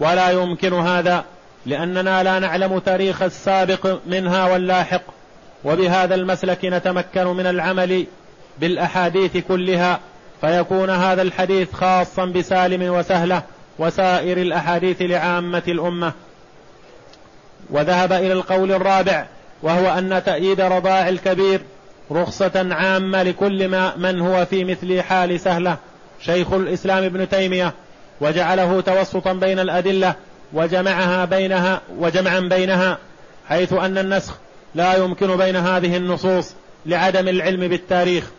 ولا يمكن هذا لأننا لا نعلم تاريخ السابق منها واللاحق وبهذا المسلك نتمكن من العمل بالأحاديث كلها فيكون هذا الحديث خاصا بسالم وسهلة وسائر الأحاديث لعامة الأمة. وذهب إلى القول الرابع وهو أن تأييد رضاع الكبير رخصة عامة لكل ما من هو في مثل حال سهلة. شيخ الإسلام ابن تيمية وجعله توسطا بين الأدلة وجمعها بينها وجمعا بينها حيث أن النسخ لا يمكن بين هذه النصوص لعدم العلم بالتاريخ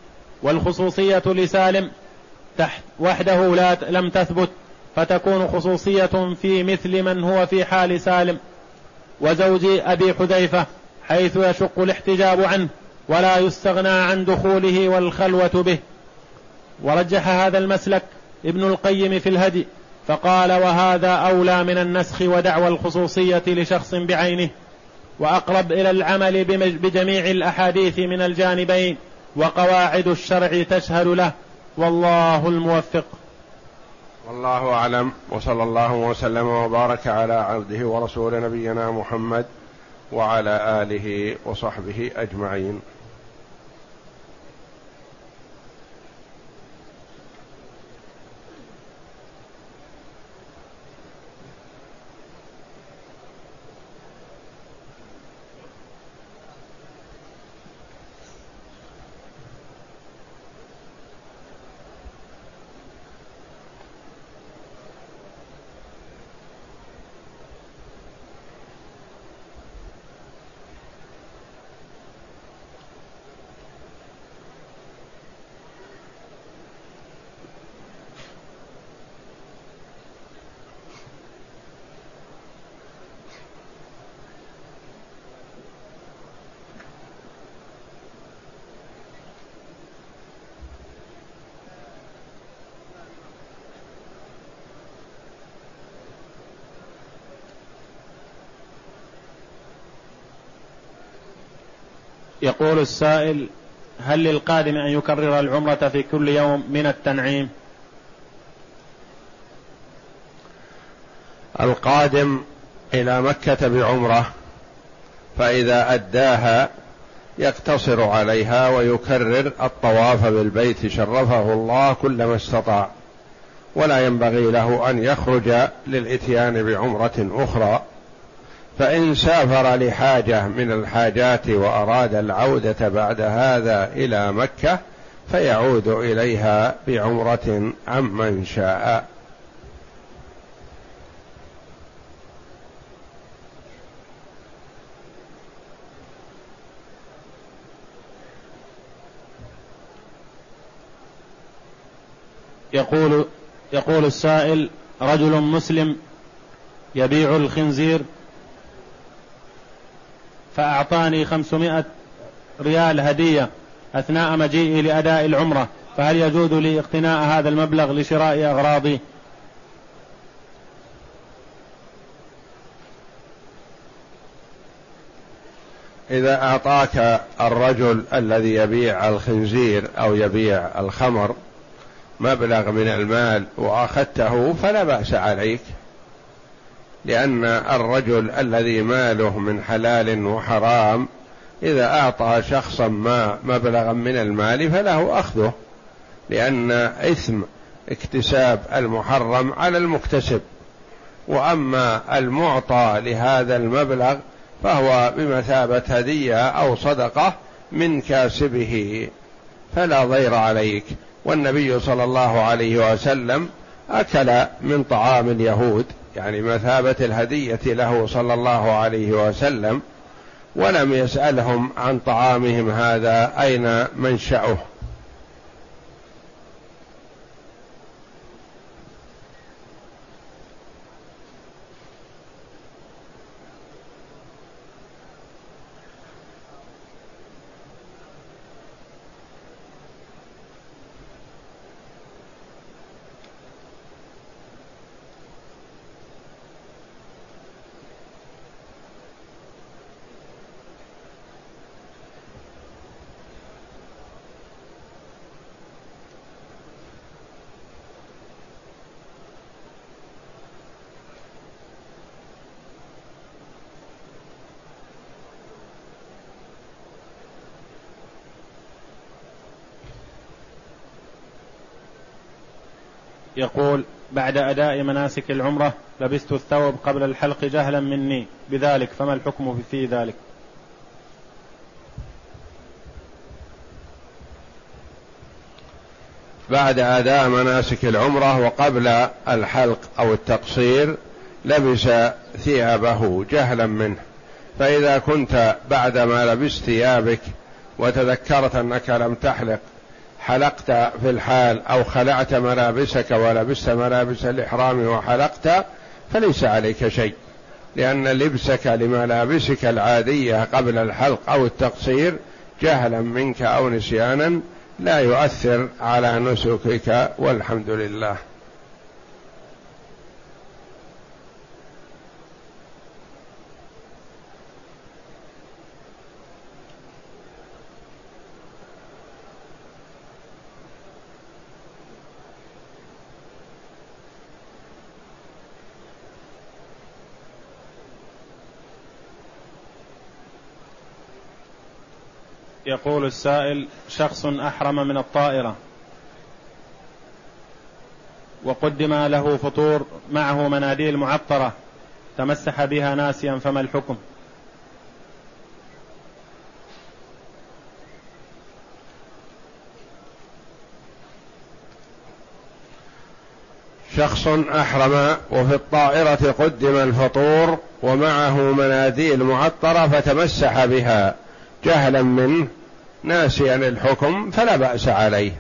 والخصوصية لسالم تحت وحده لا لم تثبت فتكون خصوصية في مثل من هو في حال سالم وزوج أبي حذيفة حيث يشق الاحتجاب عنه ولا يستغنى عن دخوله والخلوة به. ورجح هذا المسلك ابن القيم في الهدي فقال وهذا أولى من النسخ ودعوى الخصوصية لشخص بعينه وأقرب إلى العمل بجميع الأحاديث من الجانبين وقواعد الشرع تشهد له والله الموفق. والله أعلم وصلى الله وسلم وبارك على عبده ورسول نبينا محمد وعلى آله وصحبه أجمعين. يقول السائل هل للقادم أن يكرر العمرة في كل يوم من التنعيم؟ القادم إلى مكة بعمرة فإذا أداها يقتصر عليها ويكرر الطواف بالبيت شرفه الله كلما استطاع. ولا ينبغي له أن يخرج للإتيان بعمرة أخرى. فإن سافر لحاجة من الحاجات وأراد العودة بعد هذا إلى مكة فيعود إليها بعمرة عمن شاء. يقول يقول السائل رجل مسلم يبيع الخنزير فأعطاني خمسمائة ريال هدية أثناء مجيئي لأداء العمرة فهل يجوز لي اقتناء هذا المبلغ لشراء أغراضي؟ إذا أعطاك الرجل الذي يبيع الخنزير أو يبيع الخمر مبلغ من المال وأخذته فلا بأس عليك. لأن الرجل الذي ماله من حلال وحرام إذا أعطى شخصا ما مبلغا من المال فله أخذه لأن إثم اكتساب المحرم على المكتسب. وأما المعطى لهذا المبلغ فهو بمثابة هدية أو صدقة من كاسبه فلا ضير عليك. والنبي صلى الله عليه وسلم أكل من طعام اليهود. يعني مثابة الهدية له صلى الله عليه وسلم ولم يسألهم عن طعامهم هذا أين منشأه. يقول بعد أداء مناسك العمرة لبست الثوب قبل الحلق جهلا مني. بذلك فما الحكم في ذلك؟ بعد أداء مناسك العمرة وقبل الحلق أو التقصير لبس ثيابه جهلا منه. فإذا كنت بعدما لبست ثيابك وتذكرت أنك لم تحلق حلقت في الحال أو خلعت ملابسك ولبست ملابس الإحرام وحلقت فليس عليك شيء. لأن لبسك لملابسك العادية قبل الحلق أو التقصير جهلا منك أو نسيانا لا يؤثر على نسكك والحمد لله. يقول السائل شخص أحرم من الطائرة وقدم له فطور معه مناديل معطرة تمسح بها ناسيا فما الحكم؟ شخص أحرم وفي الطائرة قدم الفطور ومعه مناديل معطرة فتمسح بها جهلا منه ناسيا الحكم فلا بأس عليه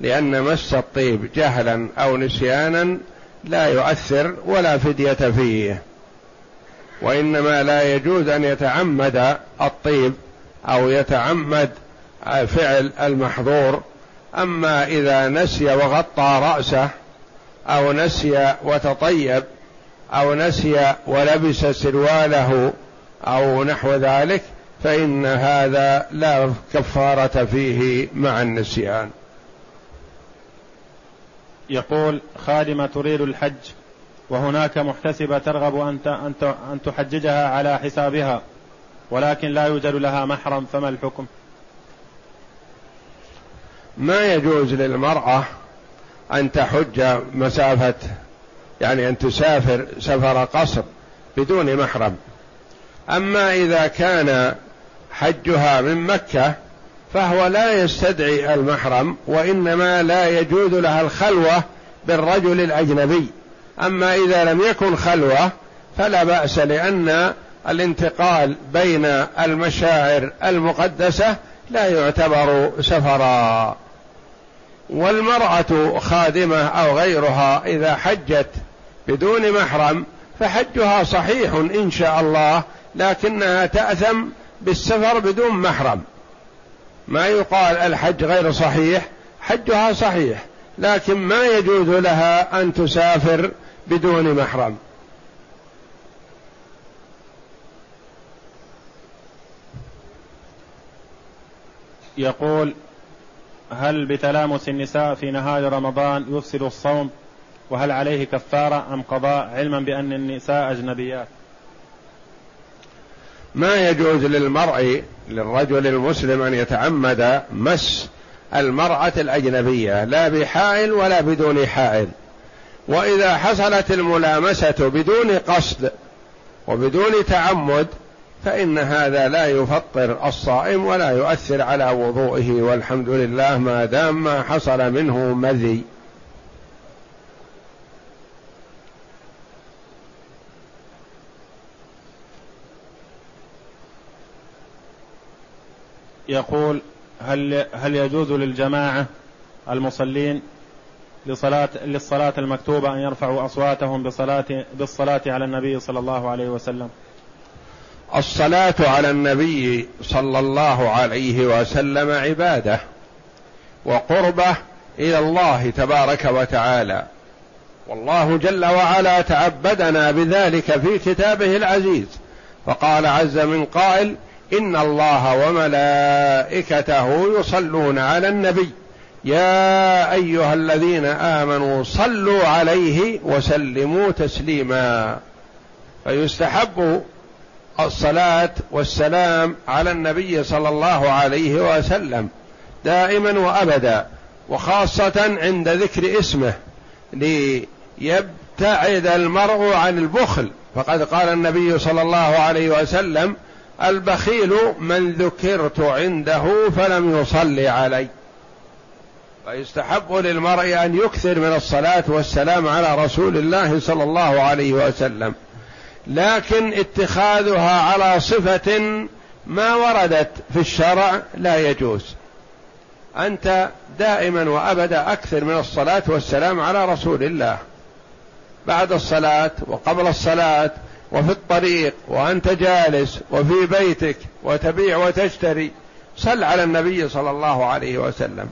لأن مس الطيب جهلا أو نسيانا لا يؤثر ولا فدية فيه. وإنما لا يجوز أن يتعمد الطيب أو يتعمد فعل المحظور. أما إذا نسي وغطى رأسه أو نسي وتطيب أو نسي ولبس سرواله أو نحو ذلك فإن هذا لا كفارة فيه مع النسيان يقول خادمة تريد الحج وهناك محتسبة ترغب أن أن تحججها على حسابها ولكن لا يوجد لها محرم فما الحكم؟ ما يجوز للمرأة أن تحج مسافة يعني أن تسافر سفر قصر بدون محرم أما إذا كان حجها من مكة فهو لا يستدعي المحرم وإنما لا يجوز لها الخلوة بالرجل الأجنبي. أما إذا لم يكن خلوة فلا بأس لأن الانتقال بين المشاعر المقدسة لا يعتبر سفرا. والمرأة خادمة أو غيرها إذا حجت بدون محرم فحجها صحيح إن شاء الله لكنها تأثم بالسفر بدون محرم. ما يقال الحج غير صحيح حجها صحيح لكن ما يجوز لها أن تسافر بدون محرم. يقول هل بتلامس النساء في نهار رمضان يفسد الصوم؟ وهل عليه كفارة أم قضاء؟ علما بأن النساء أجنبيات. ما يجوز للمرء للرجل المسلم أن يتعمد مس المرأة الأجنبية لا بحائل ولا بدون حائل. وإذا حصلت الملامسة بدون قصد وبدون تعمد فإن هذا لا يفطر الصائم ولا يؤثر على وضوئه والحمد لله ما دام ما حصل منه مذي. يقول هل هل يجوز للجماعة المصلين لصلاة للصلاة المكتوبة أن يرفعوا أصواتهم بصلاة بالصلاة على النبي صلى الله عليه وسلم؟ الصلاة على النبي صلى الله عليه وسلم عبادة وقربة إلى الله تبارك وتعالى. والله جل وعلا تعبدنا بذلك في كتابه العزيز. فقال عز من قائل إن الله وملائكته يصلون على النبي. يا أيها الذين آمنوا صلوا عليه وسلموا تسليما. فيستحب الصلاة والسلام على النبي صلى الله عليه وسلم دائما وأبدا وخاصة عند ذكر اسمه ليبتعد المرء عن البخل. فقد قال النبي صلى الله عليه وسلم البخيل من ذكرت عنده فلم يصلي علي. فيستحب للمرء أن يكثر من الصلاة والسلام على رسول الله صلى الله عليه وسلم. لكن اتخاذها على صفة ما وردت في الشرع لا يجوز. أنت دائما وأبدا أكثر من الصلاة والسلام على رسول الله. بعد الصلاة وقبل الصلاة وفي الطريق وأنت جالس وفي بيتك وتبيع وتشتري. صل على النبي صلى الله عليه وسلم.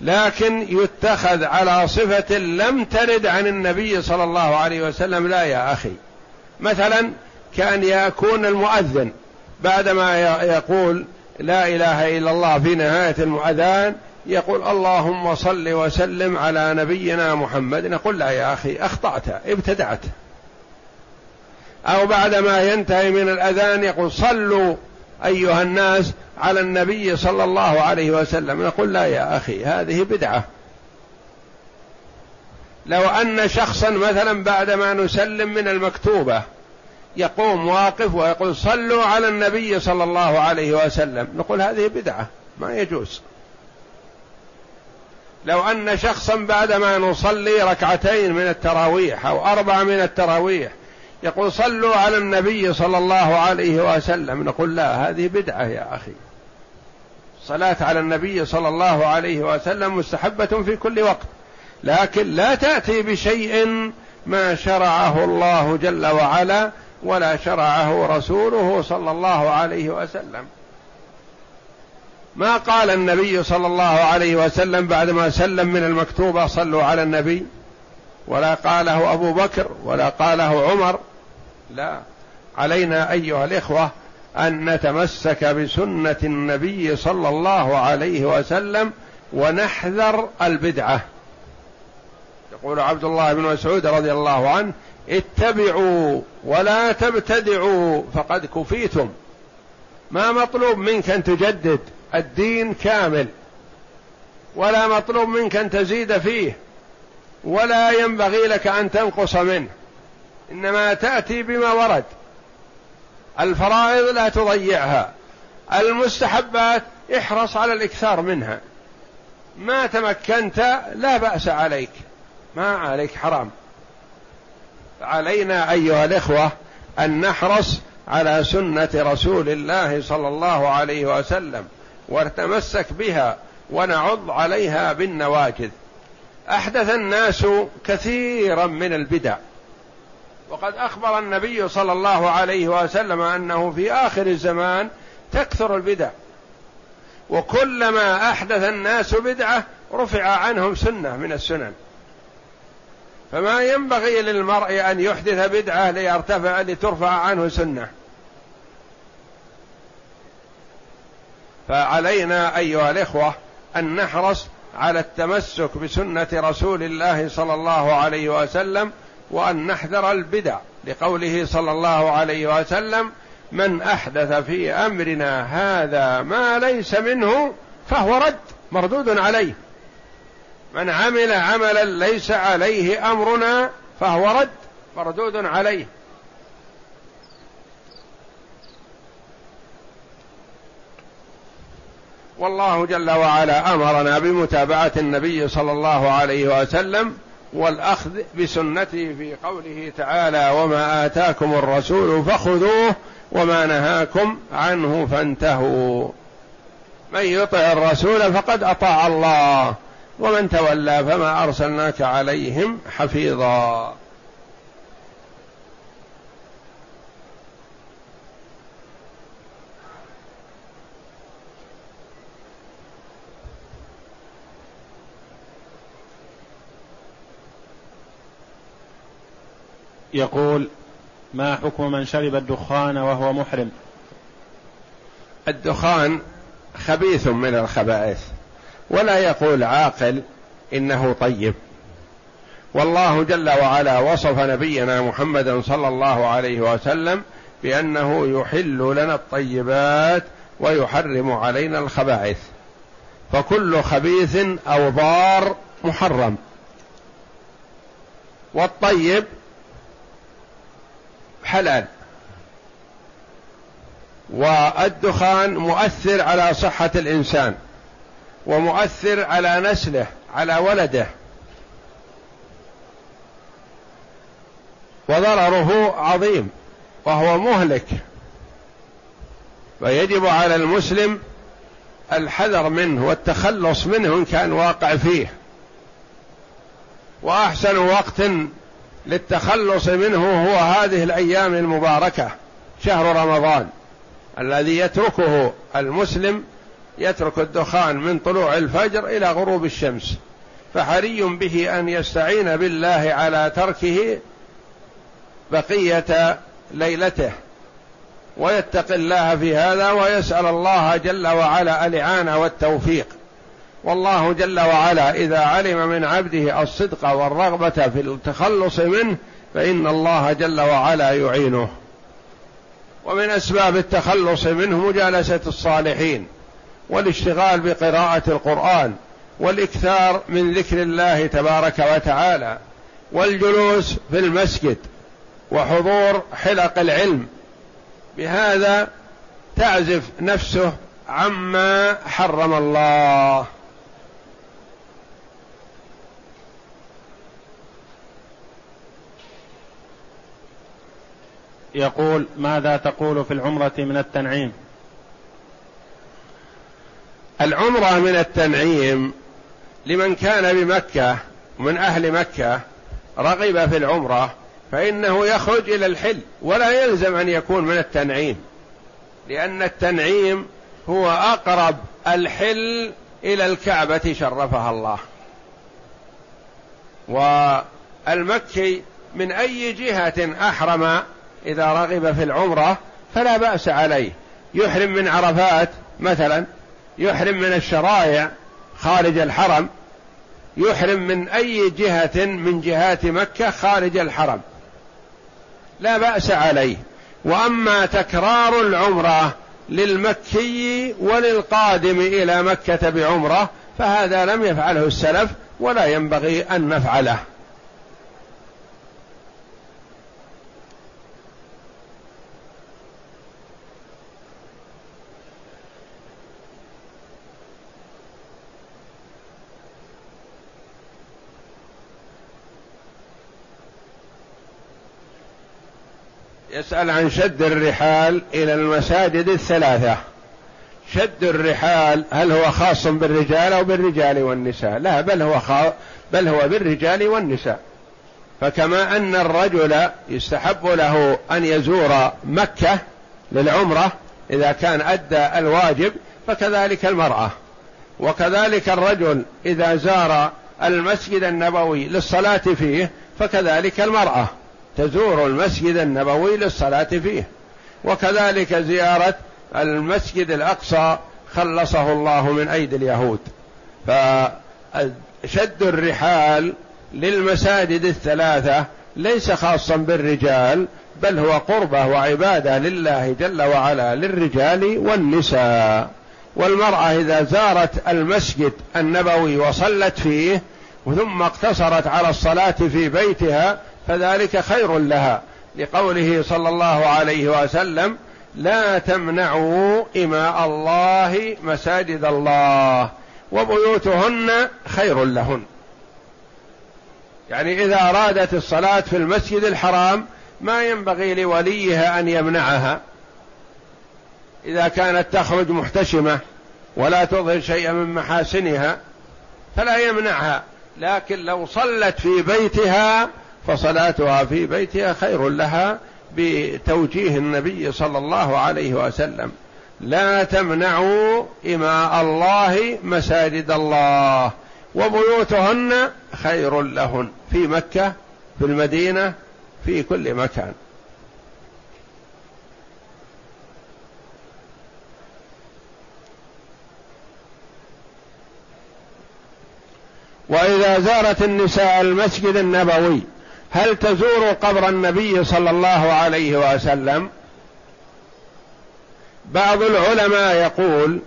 لكن يتخذ على صفة لم ترد عن النبي صلى الله عليه وسلم لا يا أخي. مثلا كأن يكون المؤذن بعدما يقول لا إله إلا الله في نهاية المؤذان يقول اللهم صل وسلم على نبينا محمد. نقول لا يا أخي أخطأت ابتدعت. أو بعدما ينتهي من الأذان يقول صلوا أيها الناس على النبي صلى الله عليه وسلم. نقول لا يا أخي هذه بدعة. لو أن شخصا مثلا بعدما نسلم من المكتوبة يقوم واقف ويقول صلوا على النبي صلى الله عليه وسلم نقول هذه بدعة ما يجوز. لو أن شخصا بعدما نصلي ركعتين من التراويح أو أربعة من التراويح يقول صلوا على النبي صلى الله عليه وسلم. نقول لا هذه بدعة يا أخي. صلاة على النبي صلى الله عليه وسلم مستحبة في كل وقت. لكن لا تأتي بشيء ما شرعه الله جل وعلا ولا شرعه رسوله صلى الله عليه وسلم. ما قال النبي صلى الله عليه وسلم بعدما سلم من المكتوبة صلوا على النبي؟ ولا قاله أبو بكر ولا قاله عمر لا. علينا أيها الإخوة أن نتمسك بسنة النبي صلى الله عليه وسلم ونحذر البدعة. يقول عبد الله بن مسعود رضي الله عنه اتبعوا ولا تبتدعوا فقد كفيتم. ما مطلوب منك أن تجدد الدين كامل ولا مطلوب منك أن تزيد فيه ولا ينبغي لك أن تنقص منه. إنما تأتي بما ورد. الفرائض لا تضيعها. المستحبات احرص على الإكثار منها. ما تمكنت لا بأس عليك. ما عليك حرام. علينا أيها الإخوة أن نحرص على سنة رسول الله صلى الله عليه وسلم ونتمسك بها ونعض عليها بالنواجذ. أحدث الناس كثيرا من البدع. وقد أخبر النبي صلى الله عليه وسلم أنه في آخر الزمان تكثر البدع. وكلما أحدث الناس بدعة رفع عنهم سنة من السنن. فما ينبغي للمرء أن يحدث بدعة ليرتفع لترفع عنه سنة. فعلينا أيها الإخوة أن نحرص على التمسك بسنة رسول الله صلى الله عليه وسلم وأن نحذر البدع لقوله صلى الله عليه وسلم من أحدث في أمرنا هذا ما ليس منه فهو رد مردود عليه. من عمل عملا ليس عليه أمرنا فهو رد مردود عليه. والله جل وعلا أمرنا بمتابعة النبي صلى الله عليه وسلم والأخذ بسنته في قوله تعالى وما آتاكم الرسول فخذوه وما نهاكم عنه فانتهوا. من يطع الرسول فقد أطاع الله ومن تولى فما أرسلناك عليهم حفيظا. يقول ما حكم من شرب الدخان وهو محرم؟ الدخان خبيث من الخبائث ولا يقول عاقل إنه طيب. والله جل وعلا وصف نبينا محمدا صلى الله عليه وسلم بأنه يحل لنا الطيبات ويحرم علينا الخبائث. فكل خبيث أو ضار محرم. والطيب حلال. والدخان مؤثر على صحة الإنسان ومؤثر على نسله على ولده. وضرره عظيم وهو مهلك. فيجب على المسلم الحذر منه والتخلص منه إن كان واقع فيه. وأحسن وقت للتخلص منه هو هذه الأيام المباركة شهر رمضان الذي يتركه المسلم يترك الدخان من طلوع الفجر إلى غروب الشمس. فحري به أن يستعين بالله على تركه بقية ليلته ويتقي الله في هذا ويسأل الله جل وعلا الإعانة والتوفيق. والله جل وعلا إذا علم من عبده الصدق والرغبة في التخلص منه فإن الله جل وعلا يعينه. ومن أسباب التخلص منه مجالسة الصالحين والاشتغال بقراءة القرآن والإكثار من ذكر الله تبارك وتعالى والجلوس في المسجد وحضور حلق العلم. بهذا تعزف نفسه عما حرم الله. يقول ماذا تقول في العمرة من التنعيم؟ العمرة من التنعيم لمن كان بمكة من أهل مكة رغب في العمرة فإنه يخرج إلى الحل ولا يلزم أن يكون من التنعيم لأن التنعيم هو أقرب الحل إلى الكعبة شرفها الله. والمكي من أي جهة أحرم إذا رغب في العمرة فلا بأس عليه. يحرم من عرفات مثلا يحرم من الشرائع خارج الحرم يحرم من أي جهة من جهات مكة خارج الحرم. لا بأس عليه. وأما تكرار العمرة للمكي وللقادم إلى مكة بعمرة فهذا لم يفعله السلف ولا ينبغي أن نفعله. يسأل عن شد الرحال إلى المساجد الثلاثة. شد الرحال هل هو خاص بالرجال أو بالرجال والنساء؟ لا بل هو خاص بل هو بالرجال والنساء. فكما أن الرجل يستحب له أن يزور مكة للعمرة إذا كان أدى الواجب فكذلك المرأة. وكذلك الرجل إذا زار المسجد النبوي للصلاة فيه فكذلك المرأة. تزور المسجد النبوي للصلاة فيه. وكذلك زيارة المسجد الأقصى خلصه الله من أيدي اليهود. فشد الرحال للمساجد الثلاثة ليس خاصا بالرجال بل هو قربة وعبادة لله جل وعلا للرجال والنساء. والمرأة إذا زارت المسجد النبوي وصلت فيه ثم اقتصرت على الصلاة في بيتها فذلك خير لها لقوله صلى الله عليه وسلم لا تمنعوا إماء الله مساجد الله وبيوتهن خير لهن. يعني إذا أرادت الصلاة في المسجد الحرام ما ينبغي لوليها أن يمنعها. إذا كانت تخرج محتشمة ولا تظهر شيئا من محاسنها فلا يمنعها لكن لو صلت في بيتها فصلاتها في بيتها خير لها بتوجيه النبي صلى الله عليه وسلم. لا تمنعوا إماء الله مساجد الله وبيوتهن خير لهن في مكة في المدينة في كل مكان. وإذا زارت النساء المسجد النبوي هل تزور قبر النبي صلى الله عليه وسلم؟ بعض العلماء يقول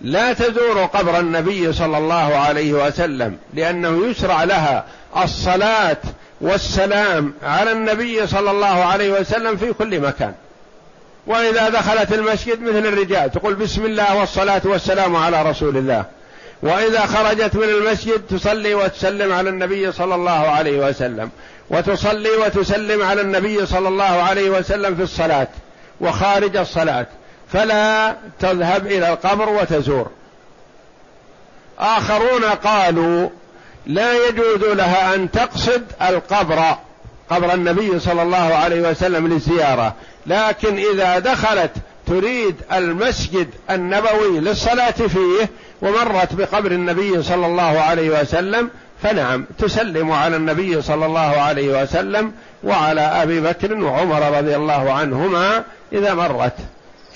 لا تزور قبر النبي صلى الله عليه وسلم لأنه يشرع لها الصلاة والسلام على النبي صلى الله عليه وسلم في كل مكان. وإذا دخلت المسجد مثل الرجال تقول بسم الله والصلاة والسلام على رسول الله. وإذا خرجت من المسجد تصلي وتسلم على النبي صلى الله عليه وسلم. وتصلي وتسلم على النبي صلى الله عليه وسلم في الصلاة وخارج الصلاة. فلا تذهب إلى القبر وتزور. آخرون قالوا لا يجوز لها أن تقصد القبر قبر النبي صلى الله عليه وسلم للزيارة. لكن إذا دخلت تريد المسجد النبوي للصلاة فيه ومرت بقبر النبي صلى الله عليه وسلم فنعم تسلم على النبي صلى الله عليه وسلم وعلى أبي بكر وعمر رضي الله عنهما إذا مرت.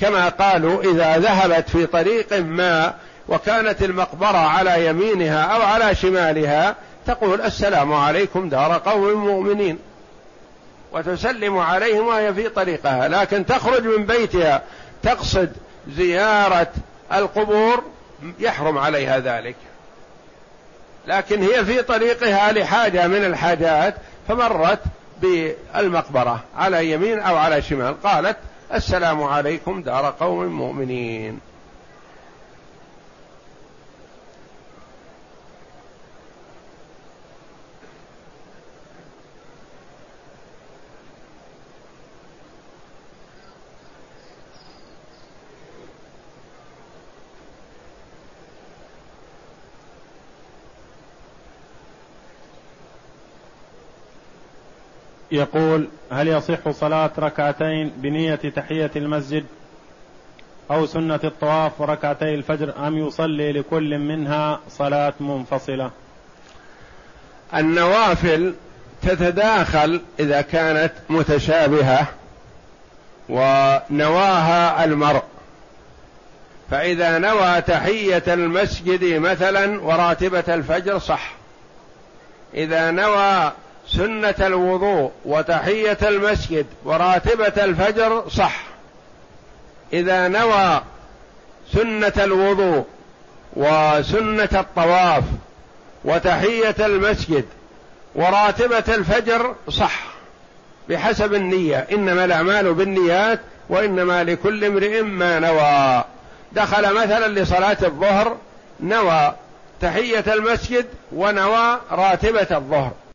كما قالوا إذا ذهبت في طريق ما وكانت المقبرة على يمينها أو على شمالها تقول السلام عليكم دار قوم مؤمنين. وتسلم عليهم وهي في طريقها لكن تخرج من بيتها تقصد زيارة القبور يحرم عليها ذلك. لكن هي في طريقها لحاجة من الحاجات فمرت بالمقبرة على يمين أو على شمال. قالت السلام عليكم دار قوم مؤمنين. يقول هل يصح صلاة ركعتين بنية تحية المسجد أو سنة الطواف وركعتي الفجر أم يصلي لكل منها صلاة منفصلة؟ النوافل تتداخل إذا كانت متشابهة ونواها المرء. فإذا نوى تحية المسجد مثلا وراتبة الفجر صح. إذا نوى سنة الوضوء وتحية المسجد وراتبة الفجر صح. إذا نوى سنة الوضوء وسنة الطواف وتحية المسجد وراتبة الفجر صح. بحسب النية. إنما الأعمال بالنيات وإنما لكل امرئ ما نوى. دخل مثلا لصلاة الظهر نوى تحية المسجد ونوى راتبة الظهر.